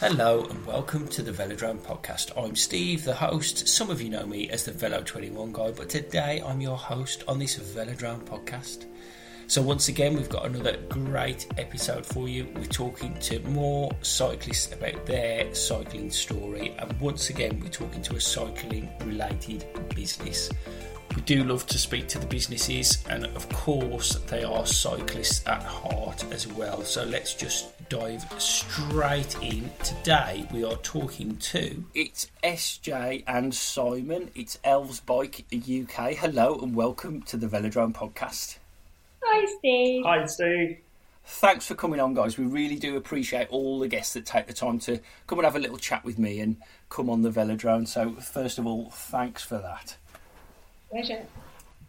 Hello and welcome to the Velodrome podcast. I'm Steve, the host. Some of you know me as the Velo 21 guy, but today I'm your host on this Velodrome podcast. So, once again, we've got another great episode for you. We're talking to more cyclists about their cycling story, and once again, we're talking to a cycling related business. We do love to speak to the businesses, and of course, they are cyclists at heart as well. So let's just dive straight in. Today, we are talking to it's SJ and Simon. It's Elves Bike UK. Hello, and welcome to the Velodrome podcast. Hi, Steve. Hi, Steve. Thanks for coming on, guys. We really do appreciate all the guests that take the time to come and have a little chat with me and come on the Velodrome. So, first of all, thanks for that. Pleasure.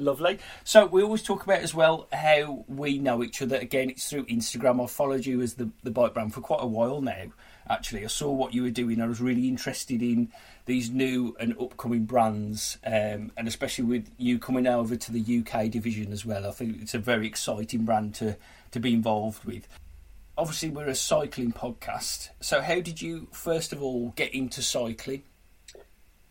Lovely. So we always talk about as well how we know each other. Again, it's through Instagram. I've followed you as the the bike brand for quite a while now. Actually, I saw what you were doing. I was really interested in these new and upcoming brands, um, and especially with you coming over to the UK division as well. I think it's a very exciting brand to to be involved with. Obviously, we're a cycling podcast. So, how did you first of all get into cycling?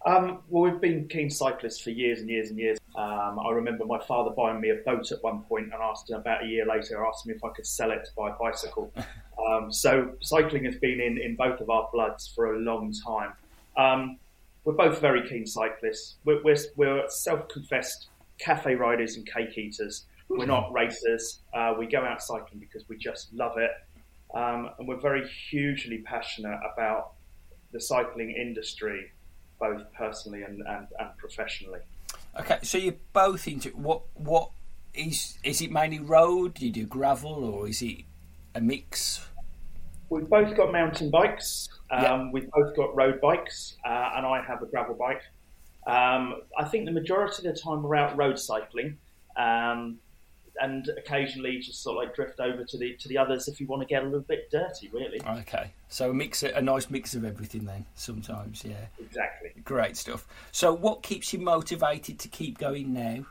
Um, well, we've been keen cyclists for years and years and years. Um, I remember my father buying me a boat at one point and asked about a year later, asked me if I could sell it to buy a bicycle. Um, so cycling has been in, in both of our bloods for a long time. Um, we're both very keen cyclists. We're, we're, we're self-confessed cafe riders and cake eaters. We're not racers. Uh, we go out cycling because we just love it. Um, and we're very hugely passionate about the cycling industry both personally and, and, and professionally. Okay, so you're both into what? What is is it mainly road? Do you do gravel, or is it a mix? We've both got mountain bikes. Um, We've both got road bikes, uh, and I have a gravel bike. Um, I think the majority of the time we're out road cycling. Um, and occasionally just sort of like drift over to the to the others if you want to get a little bit dirty, really. Okay, so a mix, a nice mix of everything then. Sometimes, yeah. Exactly. Great stuff. So, what keeps you motivated to keep going now?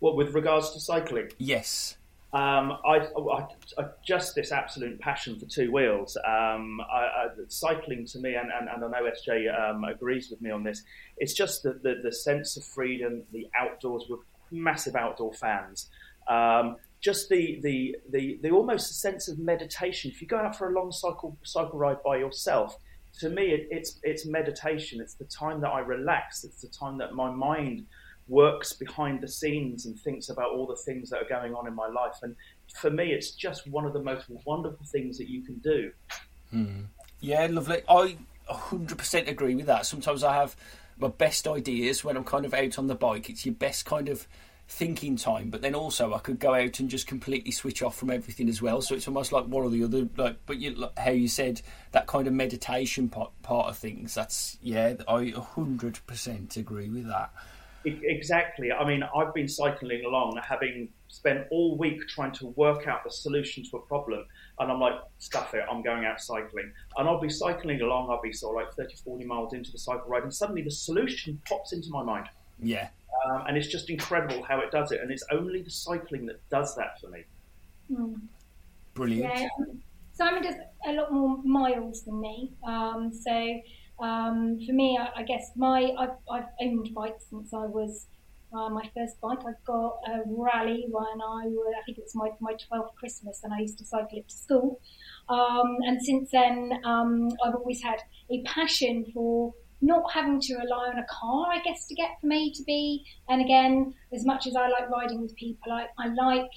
What with regards to cycling? Yes. Um, I, I, I, just this absolute passion for two wheels. Um, I, cycling to me, and, and, and I know SJ um, agrees with me on this. It's just the, the, the sense of freedom, the outdoors. Massive outdoor fans. Um, just the, the, the, the almost sense of meditation. If you go out for a long cycle cycle ride by yourself, to me it, it's it's meditation. It's the time that I relax. It's the time that my mind works behind the scenes and thinks about all the things that are going on in my life. And for me, it's just one of the most wonderful things that you can do. Hmm. Yeah, lovely. I 100% agree with that. Sometimes I have my best ideas when I'm kind of out on the bike. It's your best kind of thinking time, but then also I could go out and just completely switch off from everything as well. So it's almost like one or the other. Like, but you, like how you said that kind of meditation part, part of things. That's yeah, I hundred percent agree with that. Exactly. I mean, I've been cycling along, having spent all week trying to work out the solution to a problem. And I'm like, stuff it, I'm going out cycling. And I'll be cycling along, I'll be sort of like 30, 40 miles into the cycle ride, and suddenly the solution pops into my mind. Yeah. Um, and it's just incredible how it does it. And it's only the cycling that does that for me. Mm. Brilliant. Yeah. Simon does a lot more miles than me. Um, so um, for me, I, I, guess my I've, I've owned bikes since I was uh, my first bike. I got a rally when I was, I think it was my, my 12th Christmas, and I used to cycle it to school. Um, and since then, um, I've always had a passion for not having to rely on a car, I guess, to get from A to B. And again, as much as I like riding with people, I, I like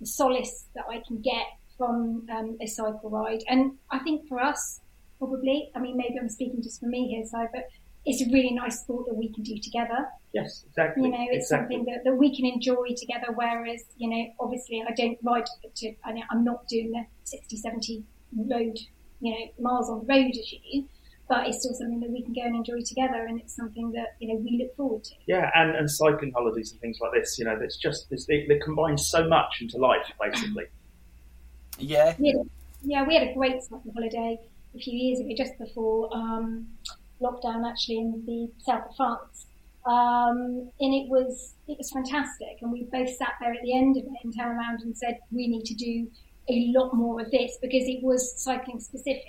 the solace that I can get from um, a cycle ride. And I think for us, probably, I mean, maybe I'm speaking just for me here, so, but it's a really nice sport that we can do together. Yes, exactly. You know, it's exactly. something that, that we can enjoy together. Whereas, you know, obviously I don't ride to, I'm not doing the 60, 70 road, you know, miles on the road as you but it's still something that we can go and enjoy together, and it's something that you know we look forward to. Yeah, and, and cycling holidays and things like this, you know, it's just it's, they, they combine so much into life, basically. Yeah. yeah, yeah, we had a great cycling holiday a few years ago, just before um, lockdown, actually in the south of France. Um, and it was it was fantastic, and we both sat there at the end of it and turned around and said we need to do a lot more of this because it was cycling specific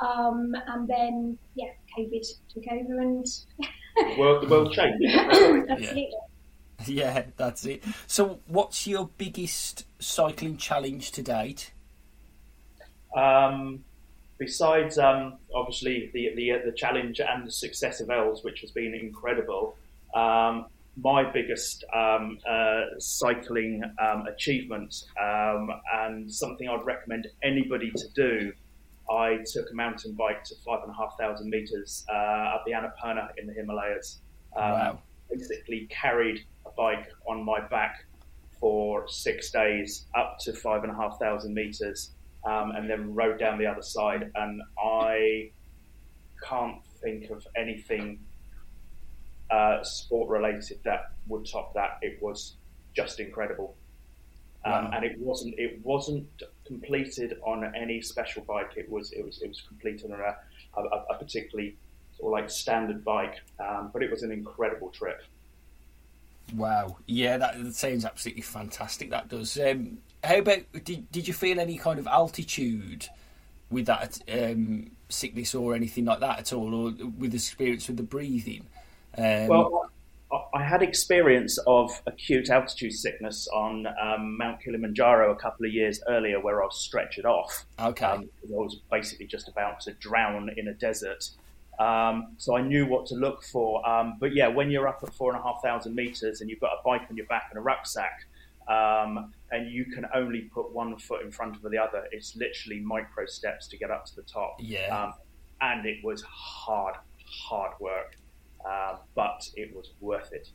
Um, and then, yeah, COVID took over and. world, the world changed. Absolutely. Yeah, that's it. So, what's your biggest cycling challenge to date? Um, besides, um, obviously, the, the the challenge and the success of Els, which has been incredible, um, my biggest um, uh, cycling um, achievement um, and something I'd recommend anybody to do. I took a mountain bike to five and a half thousand meters uh, up the Annapurna in the Himalayas. Um, Wow. Basically, carried a bike on my back for six days up to five and a half thousand meters, um, and then rode down the other side. And I can't think of anything uh, sport related that would top that. It was just incredible, um, Wow. and it wasn't it wasn't completed on any special bike. It was it was it was completed on a, a, a particularly sort of like standard bike, um, but it was an incredible trip. Wow. Yeah, that, that sounds absolutely fantastic. That does. Um, how about did did you feel any kind of altitude with that um, sickness or anything like that at all, or with the experience with the breathing? Um, Well, I- had experience of acute altitude sickness on um, Mount Kilimanjaro a couple of years earlier, where I was stretchered off. okay. Um, I was basically just about to drown in a desert. Um, so I knew what to look for. Um, but yeah, when you're up at four and a half thousand meters and you've got a bike on your back and a rucksack, um, and you can only put one foot in front of the other, it's literally micro steps to get up to the top. Yeah. Um, and it was hard, hard work, um, but it was worth it.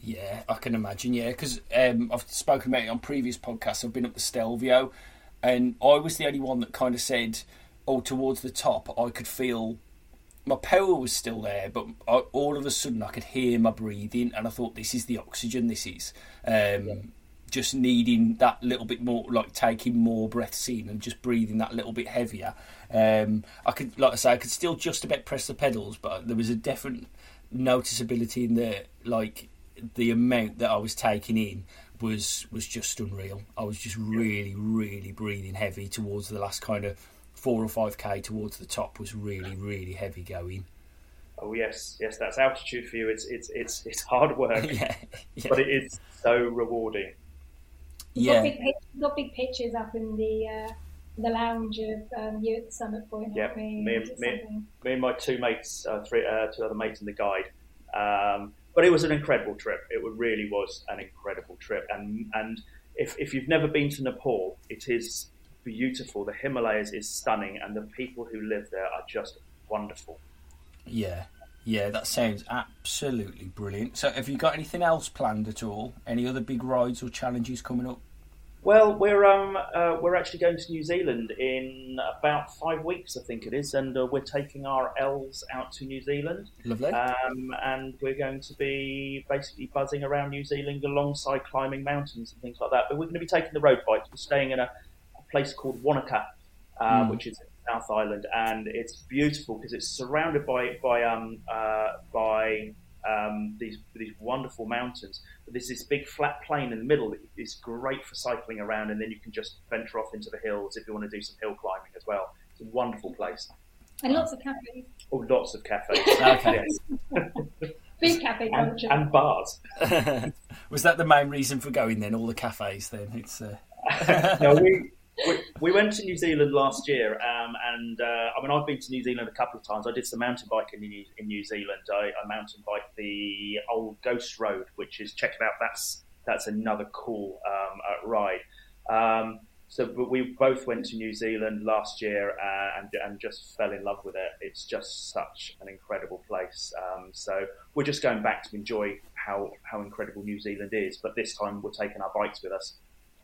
Yeah, I can imagine. Yeah, because um, I've spoken about it on previous podcasts. I've been up the Stelvio, and I was the only one that kind of said, "Oh, towards the top, I could feel my power was still there, but I, all of a sudden I could hear my breathing, and I thought, this is the oxygen. This is um, just needing that little bit more, like taking more breaths in and just breathing that little bit heavier. Um, I could, like I say, I could still just about press the pedals, but there was a definite noticeability in the like the amount that I was taking in was was just unreal. I was just really, really breathing heavy towards the last kind of four or five k towards the top was really, really heavy going. Oh yes, yes, that's altitude for you. It's it's it's it's hard work, yeah, yeah, but it is so rewarding. We've got yeah, big, pic- we've got big pictures up in the uh, the lounge of um, you at the summit point. Yeah, aren't me and- me- Me and my two mates, uh, three uh, two other mates, and the guide. Um, but it was an incredible trip. It really was an incredible trip, and and if if you've never been to Nepal, it is beautiful. The Himalayas is stunning, and the people who live there are just wonderful. yeah, yeah. That sounds absolutely brilliant. So, have you got anything else planned at all? Any other big rides or challenges coming up? Well, we're um uh, we're actually going to New Zealand in about five weeks, I think it is, and uh, we're taking our elves out to New Zealand, Lovely. um, and we're going to be basically buzzing around New Zealand alongside climbing mountains and things like that. But we're going to be taking the road bikes. We're staying in a, a place called Wanaka, uh, Mm. which is in South Island, and it's beautiful because it's surrounded by by um uh, by um, these these wonderful mountains. But there's this big flat plain in the middle that is great for cycling around, and then you can just venture off into the hills if you want to do some hill climbing as well. It's a wonderful place. and lots of cafes, Oh, lots of cafes. Okay. Yes. food cafe and, and bars. Was that the main reason for going then? All the cafes then? It's uh... no, we, we we went to New Zealand last year, um, and uh, I mean I've been to New Zealand a couple of times. I did some mountain biking in New, in New Zealand. I, I mountain biked the old Ghost Road, which is check it out. That's that's another cool um, uh, ride. Um, so, but we both went to New Zealand last year uh, and and just fell in love with it. It's just such an incredible place. Um, so we're just going back to enjoy how how incredible New Zealand is. But this time we're taking our bikes with us.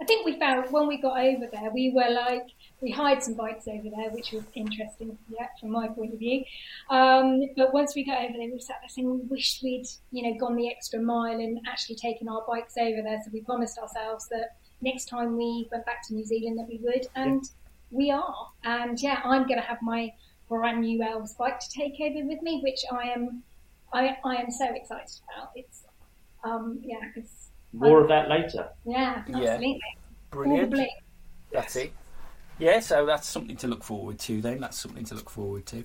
I think we found when we got over there, we were like we hired some bikes over there, which was interesting, yeah, from my point of view. Um, but once we got over there, we sat there saying we wished we'd you know gone the extra mile and actually taken our bikes over there. So we promised ourselves that next time we went back to New Zealand that we would, and we are. And yeah, I'm going to have my brand new Elves bike to take over with me, which I am I, I am so excited about. It's um, yeah, because More of that later. yeah, Yeah. absolutely. All Brilliant. bling. That's it. Yeah, so that's something to look forward to. Then that's something to look forward to.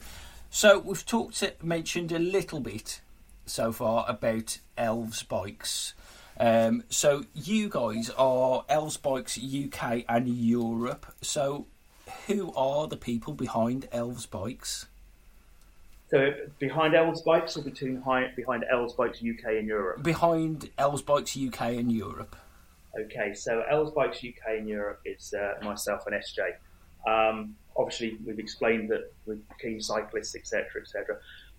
So we've talked, mentioned a little bit so far about Elves Bikes. Um, so you guys are Elves Bikes UK and Europe. So who are the people behind Elves Bikes? So behind Elves Bikes or between behind Elves Bikes UK and Europe? Behind Elves Bikes UK and Europe. Okay, so Elves Bikes UK and Europe is uh, myself and SJ. Um, obviously, we've explained that we're keen cyclists, etc., etc.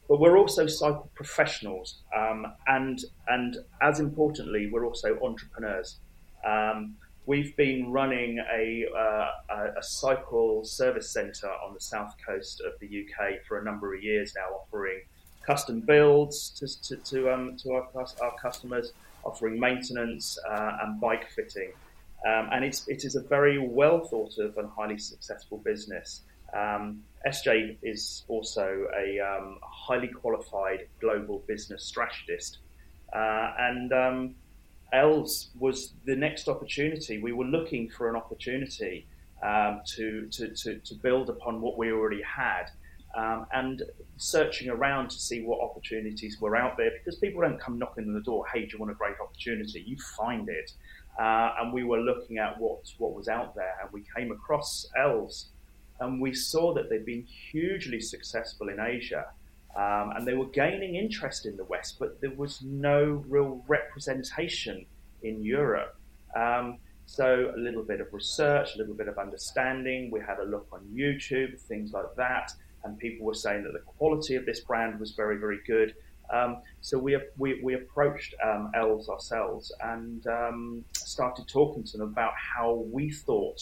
But we're also cycle professionals, um, and and as importantly, we're also entrepreneurs. Um, we've been running a, uh, a cycle service centre on the south coast of the UK for a number of years now, offering custom builds to to, to, um, to our, our customers, offering maintenance uh, and bike fitting. Um, and it's, it is a very well thought of and highly successful business. Um, SJ is also a um, highly qualified global business strategist. Uh, and Elves was the next opportunity. We were looking for an opportunity um, to, to, to, to, build upon what we already had. Um, and searching around to see what opportunities were out there because people don't come knocking on the door, hey, do you want a great opportunity? You find it. Uh, and we were looking at what, what was out there, and we came across elves, and we saw that they'd been hugely successful in Asia, um, and they were gaining interest in the West, but there was no real representation in Europe. Um, so a little bit of research, a little bit of understanding. We had a look on YouTube, things like that, and people were saying that the quality of this brand was very, very good. Um, so we, we, we approached um, Elves ourselves and um, started talking to them about how we thought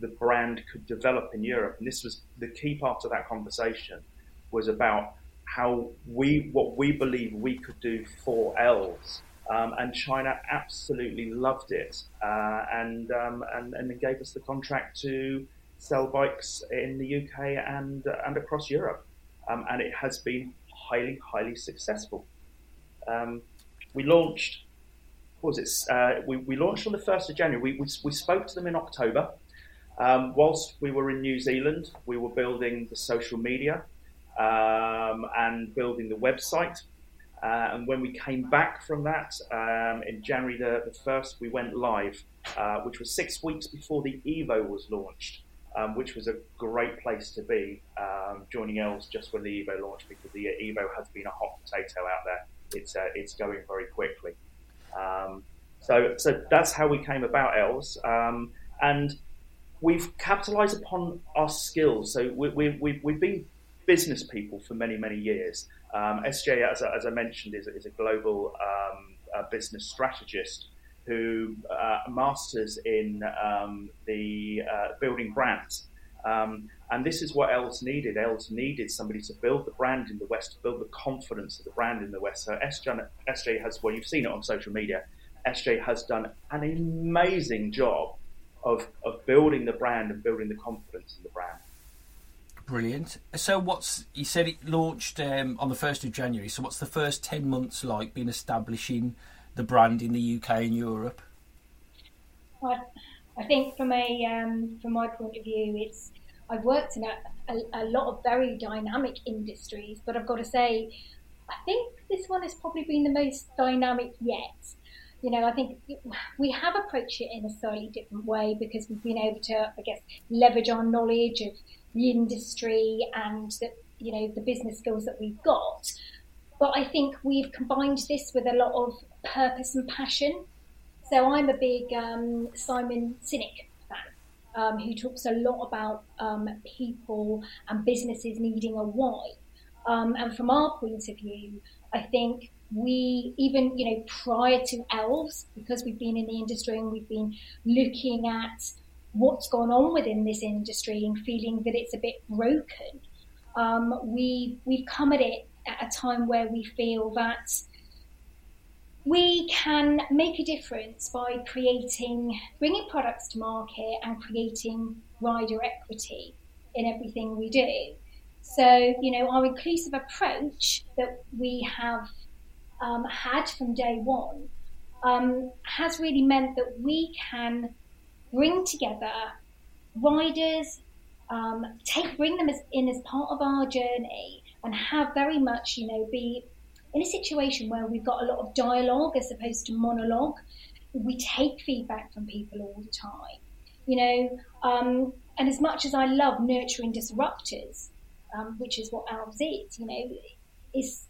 the brand could develop in Europe. And this was the key part of that conversation was about how we what we believe we could do for Elves. Um, and China absolutely loved it, uh, and, um, and and gave us the contract to sell bikes in the UK and uh, and across Europe, um, and it has been highly, highly successful. Um, we launched, what was it? Uh, we, we launched on the 1st of January. We, we, we spoke to them in October. Um, whilst we were in New Zealand, we were building the social media um, and building the website. Uh, and when we came back from that um, in January the, the 1st, we went live, uh, which was six weeks before the Evo was launched um, which was a great place to be, um, joining Elves just when the Evo launched because the Evo has been a hot potato out there. It's uh, it's going very quickly. Um, so so that's how we came about Elves, um, and we've capitalised upon our skills. So we, we, we, we've been business people for many many years. Um, SJ, as, as I mentioned, is, is a global um, business strategist who uh, masters in um, the uh, building brands. Um, and this is what Elves needed. Elves needed somebody to build the brand in the West, to build the confidence of the brand in the West. So SJ, SJ has, well, you've seen it on social media. SJ has done an amazing job of, of building the brand and building the confidence in the brand. Brilliant. So, what's you said it launched um, on the first of January. So, what's the first ten months like been establishing the brand in the UK and Europe? I, I think from a um, from my point of view, it's I've worked in a, a, a, lot of very dynamic industries, but I've got to say, I think this one has probably been the most dynamic yet. You know, I think we have approached it in a slightly different way because we've been able to, I guess, leverage our knowledge of the industry and the, you know the business skills that we've got. But I think we've combined this with a lot of purpose and passion. So I'm a big um, Simon Sinek fan, um, who talks a lot about um, people and businesses needing a why. Um, and from our point of view, I think we even you know prior to elves because we've been in the industry and we've been looking at what's gone on within this industry and feeling that it's a bit broken um, we we've come at it at a time where we feel that we can make a difference by creating, bringing products to market and creating rider equity in everything we do. So, you know, our inclusive approach that we have um, had from day one um, has really meant that we can bring together riders, um, take bring them as, in as part of our journey and have very much, you know, be in a situation where we've got a lot of dialogue as opposed to monologue. We take feedback from people all the time, you know. Um, and as much as I love nurturing disruptors, um, which is what Elves is, you know, is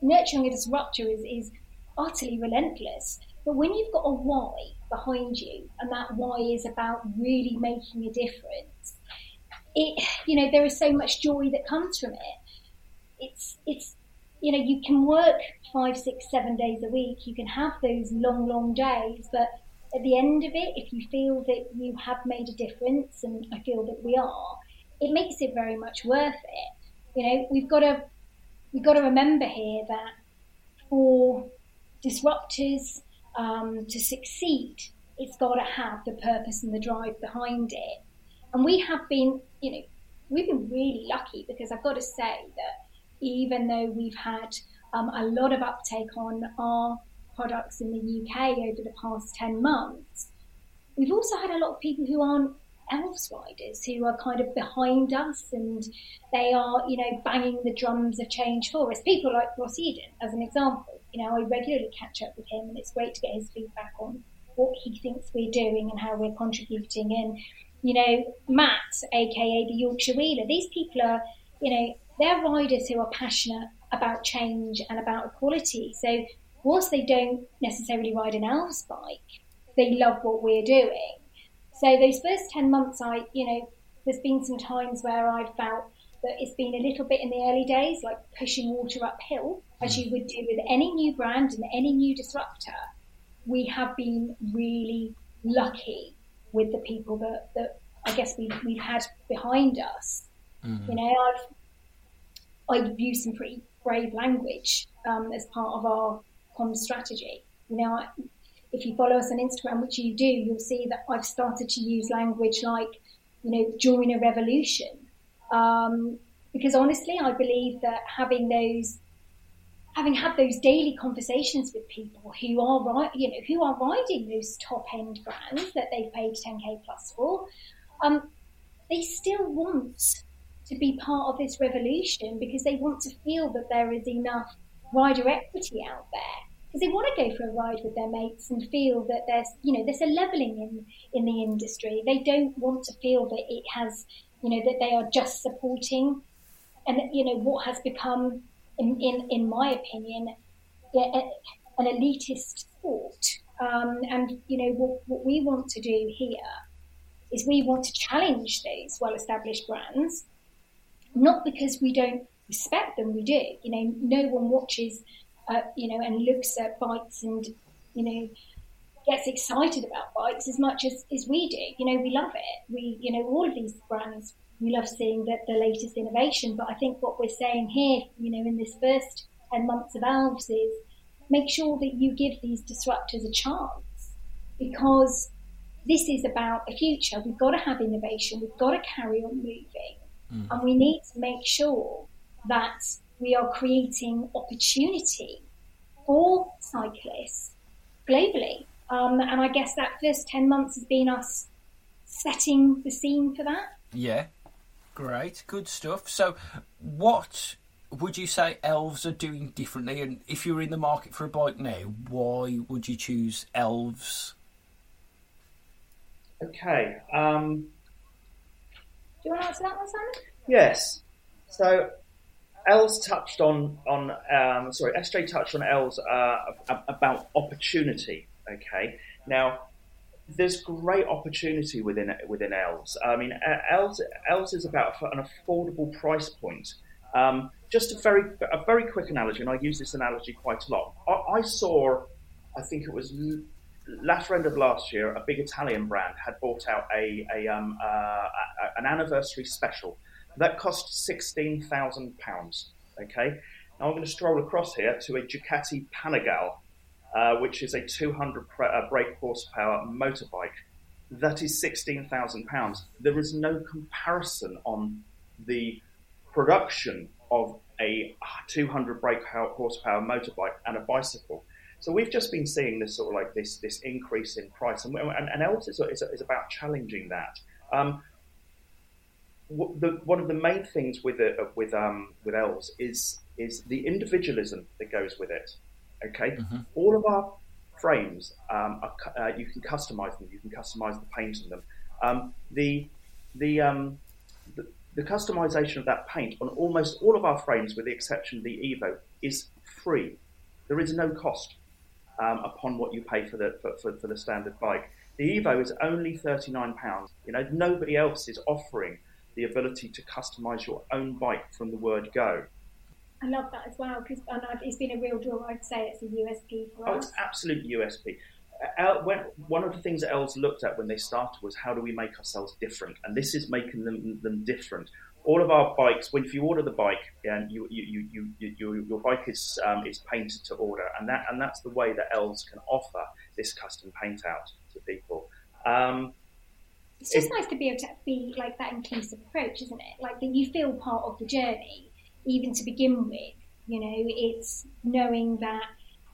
nurturing a disruptor is, is utterly relentless. But when you've got a why behind you, and that why is about really making a difference, it you know there is so much joy that comes from it. It's it's you know you can work five, six, seven days a week. You can have those long, long days, but at the end of it, if you feel that you have made a difference, and I feel that we are, it makes it very much worth it. You know, we've got to we've got to remember here that for disruptors um, to succeed, it's got to have the purpose and the drive behind it. And we have been, you know, we've been really lucky because I've got to say that even though we've had um, a lot of uptake on our products in the UK over the past 10 months, we've also had a lot of people who aren't elves riders who are kind of behind us and they are, you know, banging the drums of change for us. People like Ross Eden, as an example. You know, I regularly catch up with him and it's great to get his feedback on what he thinks we're doing and how we're contributing. And, you know, Matt, aka the Yorkshire Wheeler, these people are, you know, they're riders who are passionate about change and about equality. So whilst they don't necessarily ride an elves bike, they love what we're doing. So those first 10 months, I, you know, there's been some times where I've felt that it's been a little bit in the early days, like pushing water uphill, as mm. you would do with any new brand and any new disruptor. We have been really lucky with the people that, that I guess we've, we've had behind us. Mm. You know, I've, I've used some pretty brave language um, as part of our comms strategy. You know, I, if you follow us on Instagram, which you do, you'll see that I've started to use language like, you know, join a revolution. Um, because honestly, I believe that having those, having had those daily conversations with people who are you know, who are riding those top end brands that they've paid 10k plus for, um, they still want to be part of this revolution because they want to feel that there is enough rider equity out there because they want to go for a ride with their mates and feel that there's you know there's a leveling in in the industry. They don't want to feel that it has you know that they are just supporting and you know what has become in in, in my opinion an elitist sport. Um, and you know what, what we want to do here is we want to challenge those well-established brands, not because we don't respect them. We do. You know, no one watches uh, you know, and looks at bikes and, you know, gets excited about bikes as much as, as we do. You know, we love it. We, you know, all of these brands, we love seeing the, the latest innovation. But I think what we're saying here, you know, in this first 10 months of Elves is make sure that you give these disruptors a chance because this is about a future. We've got to have innovation. We've got to carry on moving. Mm. And we need to make sure that we are creating opportunity for cyclists globally. Um, and I guess that first 10 months has been us setting the scene for that. Yeah, great, good stuff. So, what would you say elves are doing differently? And if you're in the market for a bike now, why would you choose elves? Okay. Um, Do you want to answer that one, Simon? Yes. So Els touched on on um, sorry, SJ touched on Els uh, about opportunity. Okay, now there's great opportunity within within Els. I mean, Els Els is about an affordable price point. Um, just a very a very quick analogy, and I use this analogy quite a lot. I, I saw, I think it was latter end of last year, a big Italian brand had bought out a, a, um, uh, a an anniversary special that cost £16,000. Okay, now I'm going to stroll across here to a Ducati Panigale, uh, which is a 200 pre- uh, brake horsepower motorbike. That is £16,000. There is no comparison on the production of a 200 brake horsepower motorbike and a bicycle. So we've just been seeing this sort of like this this increase in price, and and, and Elves is, is, is about challenging that. Um, the, one of the main things with it, with um, with elves is is the individualism that goes with it. Okay, mm-hmm. all of our frames um, are, uh, you can customize them. You can customize the paint on them. Um, the the, um, the the customization of that paint on almost all of our frames, with the exception of the Evo, is free. There is no cost um, upon what you pay for the for, for, for the standard bike. The Evo is only thirty nine pounds. You know, nobody else is offering the ability to customize your own bike from the word go. I love that as well because it's been a real draw. I'd say it's a USP for oh, us. it's absolute USP. Uh, when, one of the things that Els looked at when they started was how do we make ourselves different, and this is making them them different. All of our bikes, when if you order the bike, and you, you, you, you, your bike is um, is painted to order, and that and that's the way that Els can offer this custom paint out to people. Um, it's just it, nice to be able to be like that inclusive approach, isn't it? Like that you feel part of the journey, even to begin with. You know, it's knowing that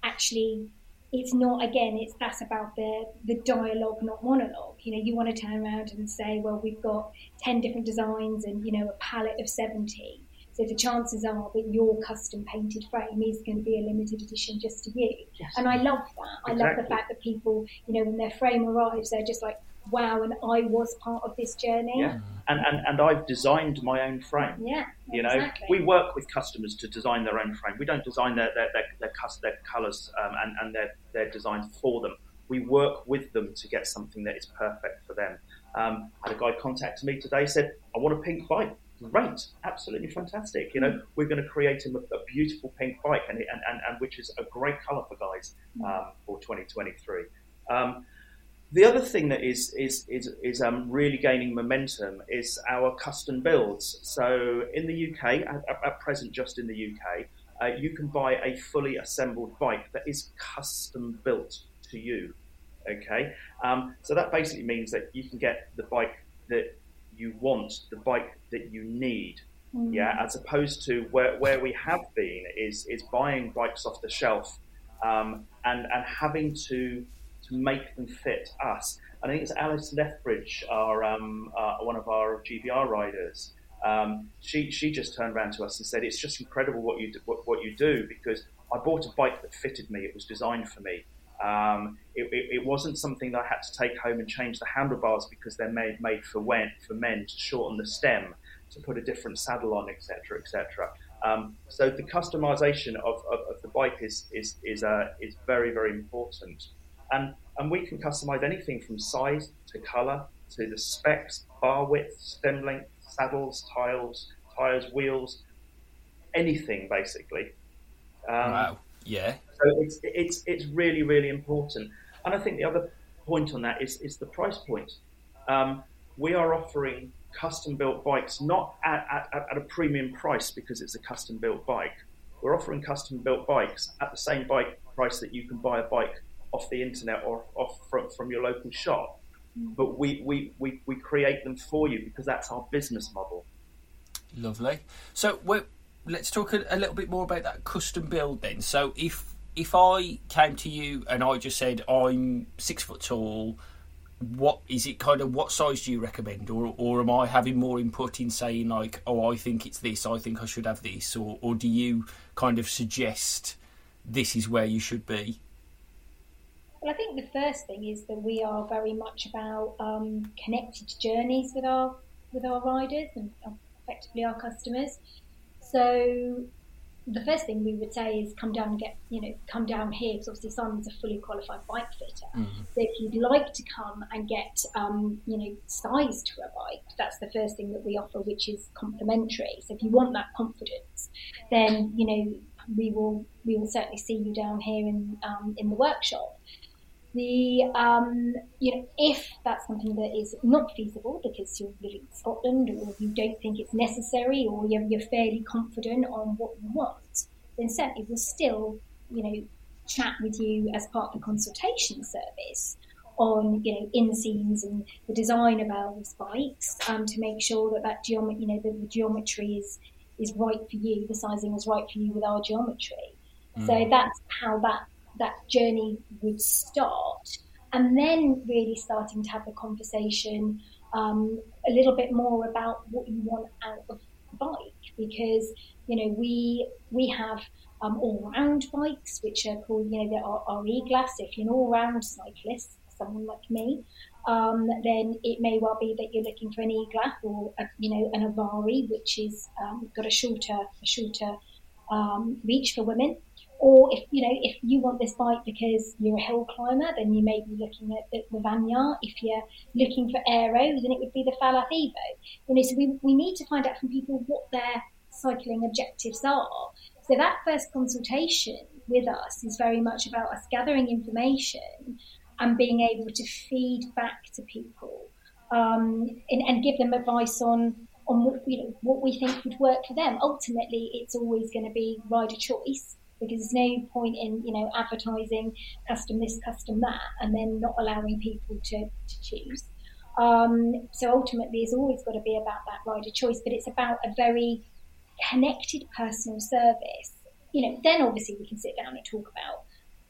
actually it's not again it's that's about the the dialogue not monologue you know you want to turn around and say well we've got 10 different designs and you know a palette of 70 so the chances are that your custom painted frame is going to be a limited edition just to you yes. and i love that i love the fact that people you know when their frame arrives they're just like wow, and I was part of this journey. Yeah, and, and, and I've designed my own frame. Yeah, you know, exactly. we work with customers to design their own frame. We don't design their their their, their, their colours um, and, and their, their designs for them. We work with them to get something that is perfect for them. Um, had a guy contacted me today, said, I want a pink bike. Great, absolutely fantastic. You know, mm. we're going to create him a, a beautiful pink bike, and, and, and, and, which is a great colour for guys mm. um, for 2023. Um, the other thing that is is is, is um, really gaining momentum is our custom builds. So in the UK, at, at present, just in the UK, uh, you can buy a fully assembled bike that is custom built to you. Okay, um, so that basically means that you can get the bike that you want, the bike that you need. Mm. Yeah, as opposed to where, where we have been is is buying bikes off the shelf um, and and having to to make them fit us. And I think it's Alice Lethbridge, our um, uh, one of our GBR riders. Um, she she just turned around to us and said, "It's just incredible what you do, what, what, you do because I bought a bike that fitted me. It was designed for me. Um, it, it, it, wasn't something that I had to take home and change the handlebars because they're made made for when, for men to shorten the stem, to put a different saddle on, etc., etc." Um, so the customization of, of, of, the bike is is is, uh, is very very important and and we can customize anything from size to color to the specs, bar width, stem length, saddles, tiles, tires, wheels, anything basically. Um, wow. Yeah. So it's it's it's really really important, and I think the other point on that is is the price point. Um, we are offering custom built bikes not at, at, at a premium price because it's a custom built bike. We're offering custom built bikes at the same bike price that you can buy a bike off the internet or off from, from your local shop. Mm. But we, we, we, we create them for you because that's our business model. Lovely. So let's talk a, a, little bit more about that custom build then. So if if I came to you and I just said I'm six foot tall, what is it kind of what size do you recommend, or or am I having more input in saying like oh I think it's this, I think I should have this, or or do you kind of suggest this is where you should be? Well, I think the first thing is that we are very much about um, connected journeys with our with our riders and effectively our customers. So the first thing we would say is come down and get you know come down here because obviously Simon's a fully qualified bike fitter. Mm-hmm. So if you'd like to come and get um, you know sized for a bike, that's the first thing that we offer, which is complimentary. So if you want that confidence, then you know we will we will certainly see you down here in um, in the workshop the um, you know if that's something that is not feasible because you're living in Scotland or you don't think it's necessary or you're, you're fairly confident on what you want, then certainly we'll still you know chat with you as part of the consultation service on you know inseams and the design of our bikes um, to make sure that that geometry you know the, the, geometry is is right for you, the sizing is right for you with our geometry. Mm. So that's how that that journey would start. And then really starting to have the conversation um, a little bit more about what you want out of the bike because you know we we have um, all-round bikes which are called you know are, are Eglath if you're an all-round cyclist someone like me um, then it may well be that you're looking for an Eglath or a, you know an avari which is um, got a shorter a shorter um, reach for women or if you know, if you want this bike because you're a hill climber, then you may be looking at the, Vanyar. If you're looking for aero, then it would be the Falath Evo. You know, so we, we need to find out from people what their cycling objectives are. So that first consultation with us is very much about us gathering information and being able to feed back to people um, and, and give them advice on on what you know what we think would work for them. Ultimately, it's always going to be rider choice because there's no point in you know advertising custom this, custom that, and then not allowing people to, to choose. Um, so ultimately, it's always got to be about that rider choice, but it's about a very connected personal service. You know, then obviously we can sit down and talk about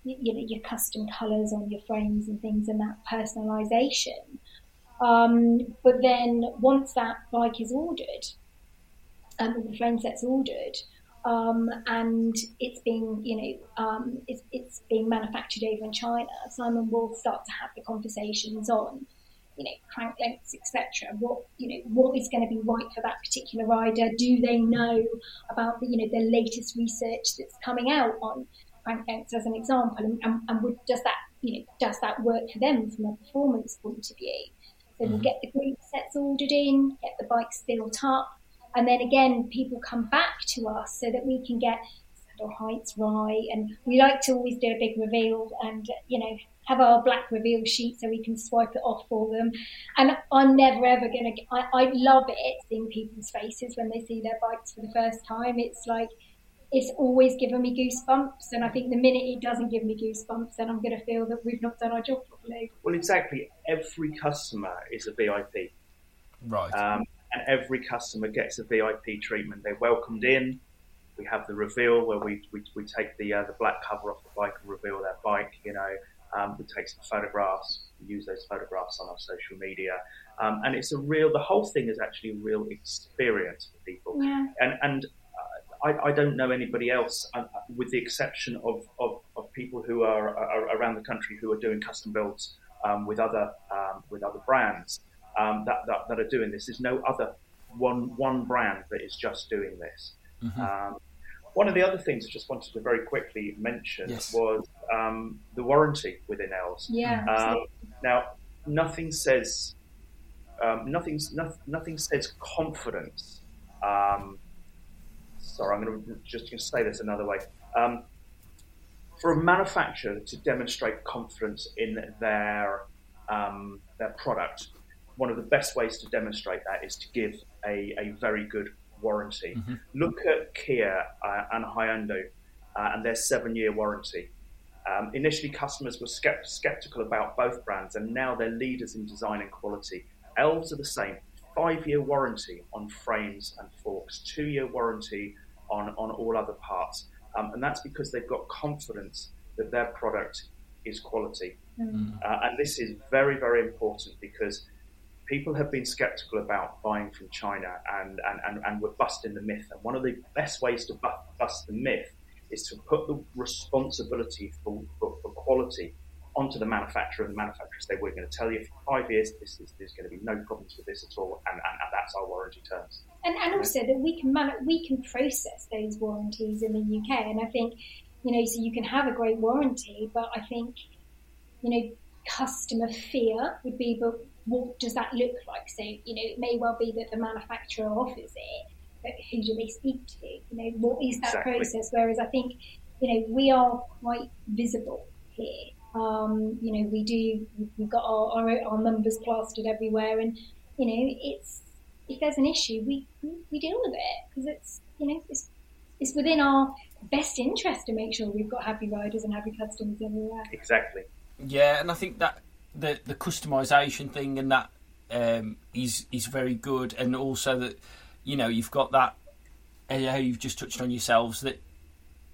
you know your custom colours on your frames and things and that personalisation. Um, but then once that bike is ordered, um, the frame set's ordered, um, and it's being, you know, um, it's, it's being manufactured over in China. Simon will start to have the conversations on, you know, crank lengths, etc. What, you know, what is going to be right for that particular rider? Do they know about the, you know, the latest research that's coming out on crank lengths, as an example, and, and, and would, does that, you know, does that work for them from a performance point of view? So we'll mm-hmm. get the group sets ordered in, get the bikes built up, and then again, people come back to us so that we can get saddle heights right. And we like to always do a big reveal and, you know, have our black reveal sheet so we can swipe it off for them. And I'm never ever going to, I love it seeing people's faces when they see their bikes for the first time. It's like, it's always given me goosebumps. And I think the minute it doesn't give me goosebumps, then I'm going to feel that we've not done our job properly. Well, exactly. Every customer is a VIP. Right. Um, and every customer gets a VIP treatment. They're welcomed in. We have the reveal where we, we, we take the uh, the black cover off the bike and reveal their bike. You know, um, we take some photographs. We use those photographs on our social media, um, and it's a real. The whole thing is actually a real experience for people. Yeah. And and uh, I, I, don't know anybody else, uh, with the exception of, of, of people who are, are, around the country who are doing custom builds um, with other um, with other brands um, that, that, that, are doing this. There's no other one one brand that is just doing this. Mm-hmm. Um, one of the other things I just wanted to very quickly mention yes. was um, the warranty within Els. Yeah. Um, now, nothing says um, nothing, nothing says confidence. Um, sorry, I'm going to just going to say this another way. for a manufacturer to demonstrate confidence in their their product, one of the best ways to demonstrate that is to give a, a very good warranty. Mm-hmm. Look at Kia uh, and Hyundai uh, and their seven year warranty. Um, initially, customers were skept- skeptical about both brands, and now they're leaders in design and quality. Elves are the same five year warranty on frames and forks, two year warranty on, on all other parts. Um, and that's because they've got confidence that their product is quality. Mm. Uh, and this is very, very important because people have been skeptical about buying from China and, and, and, and we're busting the myth. And one of the best ways to bust the myth is to put the responsibility for, for, for quality onto the manufacturer and the manufacturer say, we're going to tell you for five years this is, there's going to be no problems with this at all and, and, and that's our warranty terms. And, and also that we can man- we can process those warranties in the UK and I think, you know, so you can have a great warranty, but I think, you know, customer fear would be, what does that look like? So, you know, it may well be that the manufacturer offers it, but who do they speak to? You know, what is that exactly. process? Whereas I think, you know, we are quite visible here. Um, you know, we do, we've got our, our, our numbers plastered everywhere, and, you know, it's, if there's an issue, we, we deal with it because it's, you know, it's, it's within our best interest to make sure we've got happy riders and happy customers everywhere. Exactly. Yeah, and I think that the the customization thing and that um, is is very good, and also that you know you've got that how you've just touched on yourselves that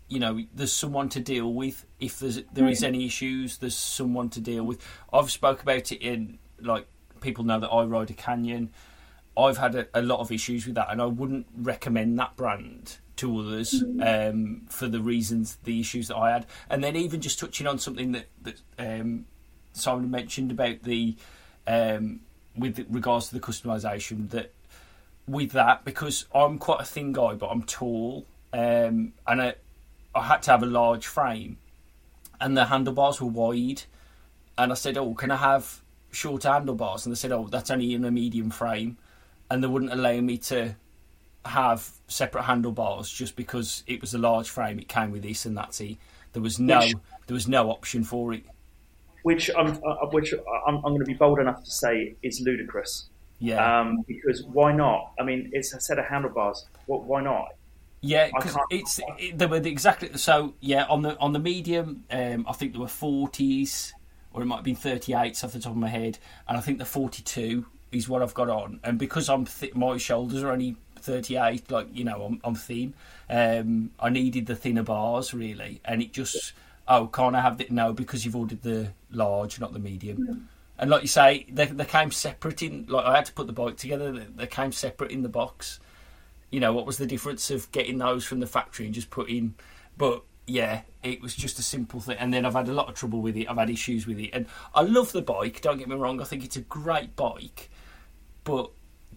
you know there's someone to deal with if there's there is any issues there's someone to deal with i've spoke about it in like people know that I ride a Canyon. I've had a, a lot of issues with that, and I wouldn't recommend that brand to others um, for the reasons, the issues that I had. And then even just touching on something that that um, Simon mentioned about the um, with regards to the customization that with that because I'm quite a thin guy, but I'm tall, um, and I, I had to have a large frame, and the handlebars were wide, and I said, "Oh, can I have shorter handlebars?" And they said, "Oh, that's only in a medium frame," and they wouldn't allow me to have separate handlebars just because it was a large frame. It came with this, and that's it. There was no, there was no option for it. Which I'm, uh, which I'm, I'm going to be bold enough to say is ludicrous. Yeah, Um, because why not? I mean, it's a set of handlebars. What? Why not? Yeah, because it's it, they were the exactly so. Yeah, on the on the medium, um, I think there were forties, or it might have been thirty eights off the top of my head, and I think the forty two is what I've got on. And because I'm th- my shoulders are only thirty eight, like you know, I'm, I'm thin. Um, I needed the thinner bars really, and it just oh, can't I have the no because you've ordered the large, not the medium. And like you say, they they came separate in. Like I had to put the bike together. They, they came separate in the box you know, what was the difference of getting those from the factory and just putting, but yeah, it was just a simple thing. And then I've had a lot of trouble with it. I've had issues with it, and I love the bike. Don't get me wrong. I think it's a great bike, but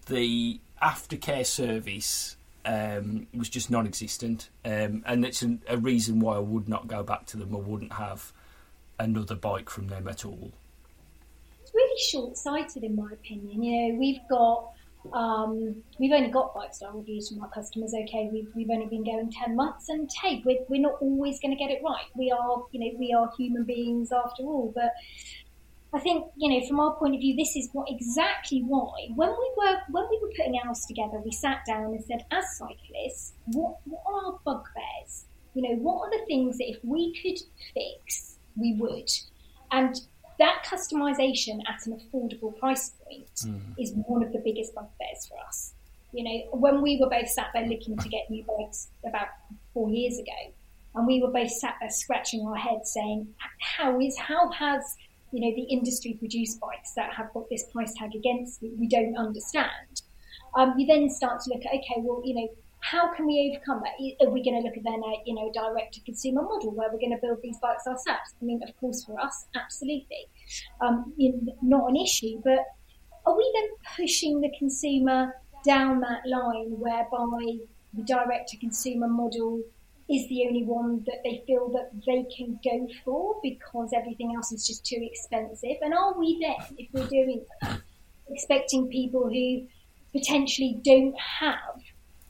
the aftercare service um, was just non-existent, um, and it's an, a reason why I would not go back to them. I wouldn't have another bike from them at all. it's really short-sighted in my opinion. You know, we've got um, we've only got five star reviews from our customers. Okay, we've, we've only been going ten months, and hey, we're, we're not always going to get it right. We are, you know, we are human beings after all. But I think, you know, from our point of view, this is what exactly why when we were when we were putting ours together, we sat down and said, as cyclists, what what are our bugbears? You know, what are the things that if we could fix, we would, and that customization at an affordable price point mm. is one of the biggest bugbears for us. You know, when we were both sat there looking to get new bikes about four years ago, and we were both sat there scratching our heads saying, "How is how has you know the industry produced bikes that have got this price tag against it? We don't understand." Um, you then start to look at, okay, well, you know, how can we overcome that? Are we going to look at then a you know direct to consumer model where we're going to build these bikes ourselves? I mean, of course, for us, absolutely, um, not an issue. But are we then pushing the consumer down that line whereby the direct to consumer model is the only one that they feel that they can go for because everything else is just too expensive? And are we then, if we're doing that, expecting people who potentially don't have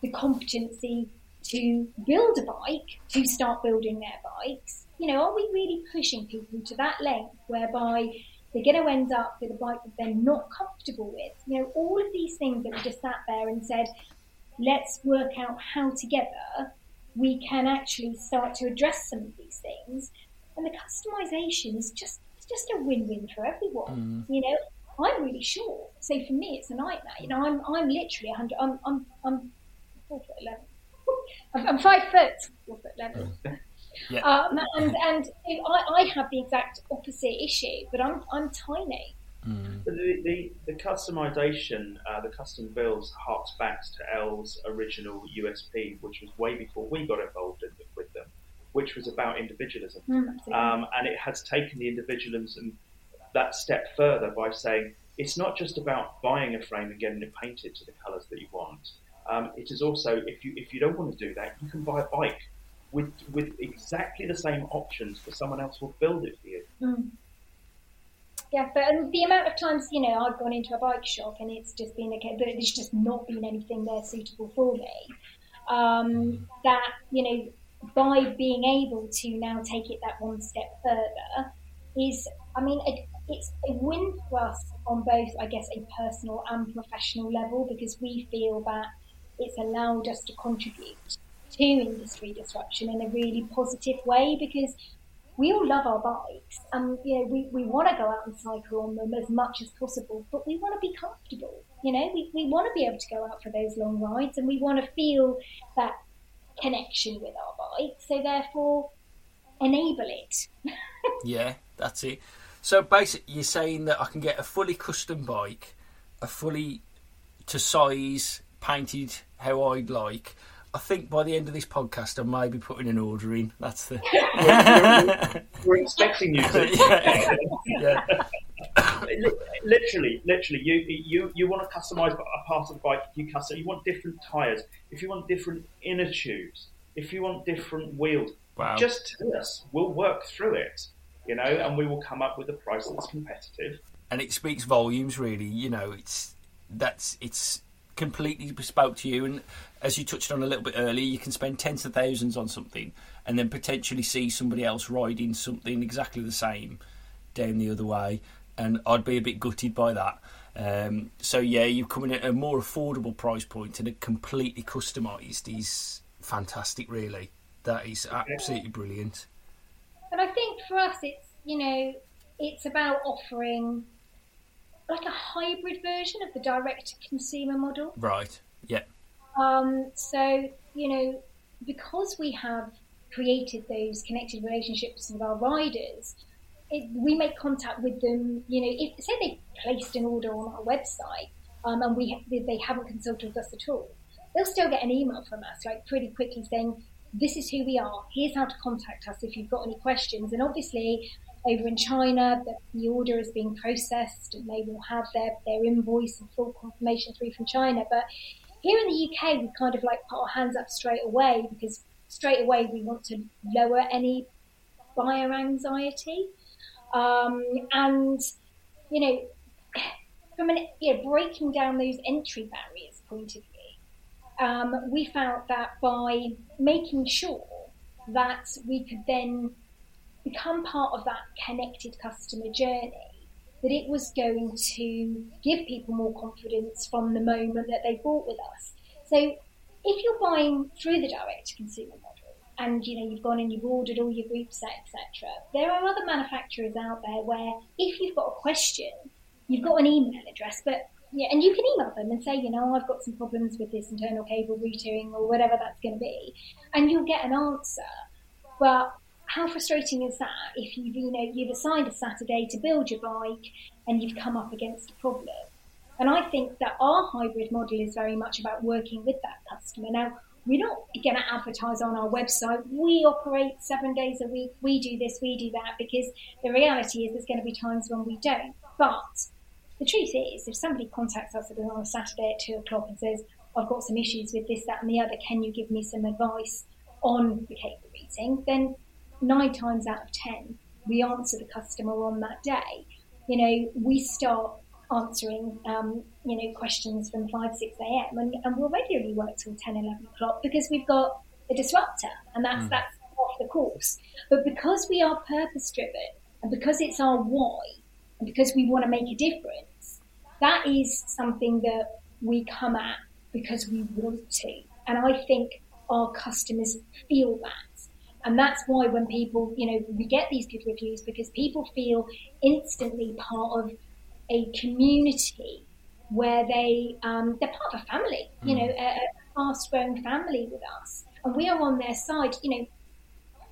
the competency to build a bike to start building their bikes? You know, are we really pushing people to that length whereby they're going to end up with a bike that they're not comfortable with? You know, all of these things that we just sat there and said, let's work out how together we can actually start to address some of these things. And the customization is just it's just a win-win for everyone. You know, I'm really short, so for me it's a nightmare. You know, I'm I'm literally 100. I'm I'm I'm four foot eleven. I'm, I'm five foot, four foot eleven. Yeah. Um, and and I, I have the exact opposite issue, but I'm I'm tiny. The, the, the customization, uh, the custom builds harks back to L's original USP, which was way before we got involved in, with them, which was about individualism. Mm. Um, and it has taken the individualism that step further by saying it's not just about buying a frame and getting it painted to the colours that you want. Um, it is also if you if you don't want to do that, you can buy a bike with with exactly the same options, but someone else will build it for you. Mm. Yeah, but um, the amount of times, you know, I've gone into a bike shop and it's just been okay, but there's just not been anything there suitable for me. Um, that, you know, by being able to now take it that one step further is, I mean, it, it's a win for us on both, I guess, a personal and professional level because we feel that it's allowed us to contribute to industry disruption in a really positive way because we all love our bikes and you know we, we want to go out and cycle on them as much as possible but we want to be comfortable you know we, we want to be able to go out for those long rides and we want to feel that connection with our bike so therefore enable it Yeah, that's it. So basically, you're saying that I can get a fully custom bike, a fully to size, painted how I'd like. I think by the end of this podcast, I may be putting an order in. That's the. We're expecting you to. yeah. yeah. literally, literally, you you you want to customize a part of the bike. You custom. You want different tires. If you want different inner tubes, if you want different wheels, Wow. just tell us. We'll work through it. You know, and we will come up with a price that's competitive. and it speaks volumes really you know it's that's it's completely bespoke to you and as you touched on a little bit earlier you can spend tens of thousands on something and then potentially see somebody else riding something exactly the same down the other way and i'd be a bit gutted by that. Um, so yeah you come in at a more affordable price point and a completely customized is fantastic really. That is absolutely brilliant. And I think for us, it's you know, it's about offering like a hybrid version of the direct to consumer model. right yeah Um, so you know, because we have created those connected relationships with our riders, it, we make contact with them. You know, if say they placed an order on our website um, and we they haven't consulted with us at all, they'll still get an email from us like pretty quickly saying, "This is who we are. Here's how to contact us if you've got any questions." And obviously, over in China, the, the order is being processed and they will have their, their invoice and full confirmation through from China. But here in the UK, we kind of like put our hands up straight away because straight away we want to lower any buyer anxiety. Um, and, you know, from an, you know, breaking down those entry barriers point of view, um, we found that by making sure that we could then become part of that connected customer journey, that it was going to give people more confidence from the moment that they bought with us. So if you're buying through the direct to consumer model and you know you've gone and you've ordered all your group set, etc., there are other manufacturers out there where if you've got a question, you've got an email address, but yeah, and you can email them and say, you know, I've got some problems with this internal cable routing or whatever that's going to be, and you'll get an answer. But how frustrating is that if you've you know you've assigned a Saturday to build your bike and you've come up against a problem? And I think that our hybrid model is very much about working with that customer. Now, we're not going to advertise on our website, we operate seven days a week, we do this, we do that, because the reality is there's going to be times when we don't. But the truth is, if somebody contacts us on a Saturday at two o'clock and says, I've got some issues with this, that, and the other, can you give me some advice on the cable routing? Then nine times out of ten, we answer the customer on that day. You know, we start answering, um, you know, questions from 5, 6 a.m. And, and we'll regularly work till 10, 11 o'clock because we've got a disruptor and that's, that's off the course. But because we are purpose driven and because it's our why and because we want to make a difference, that is something that we come at because we want to. And I think our customers feel that. And that's why when people, you know, we get these good reviews because people feel instantly part of a community where they um, they're part of a family, you know, a, a fast-growing family with us, and we are on their side. You know,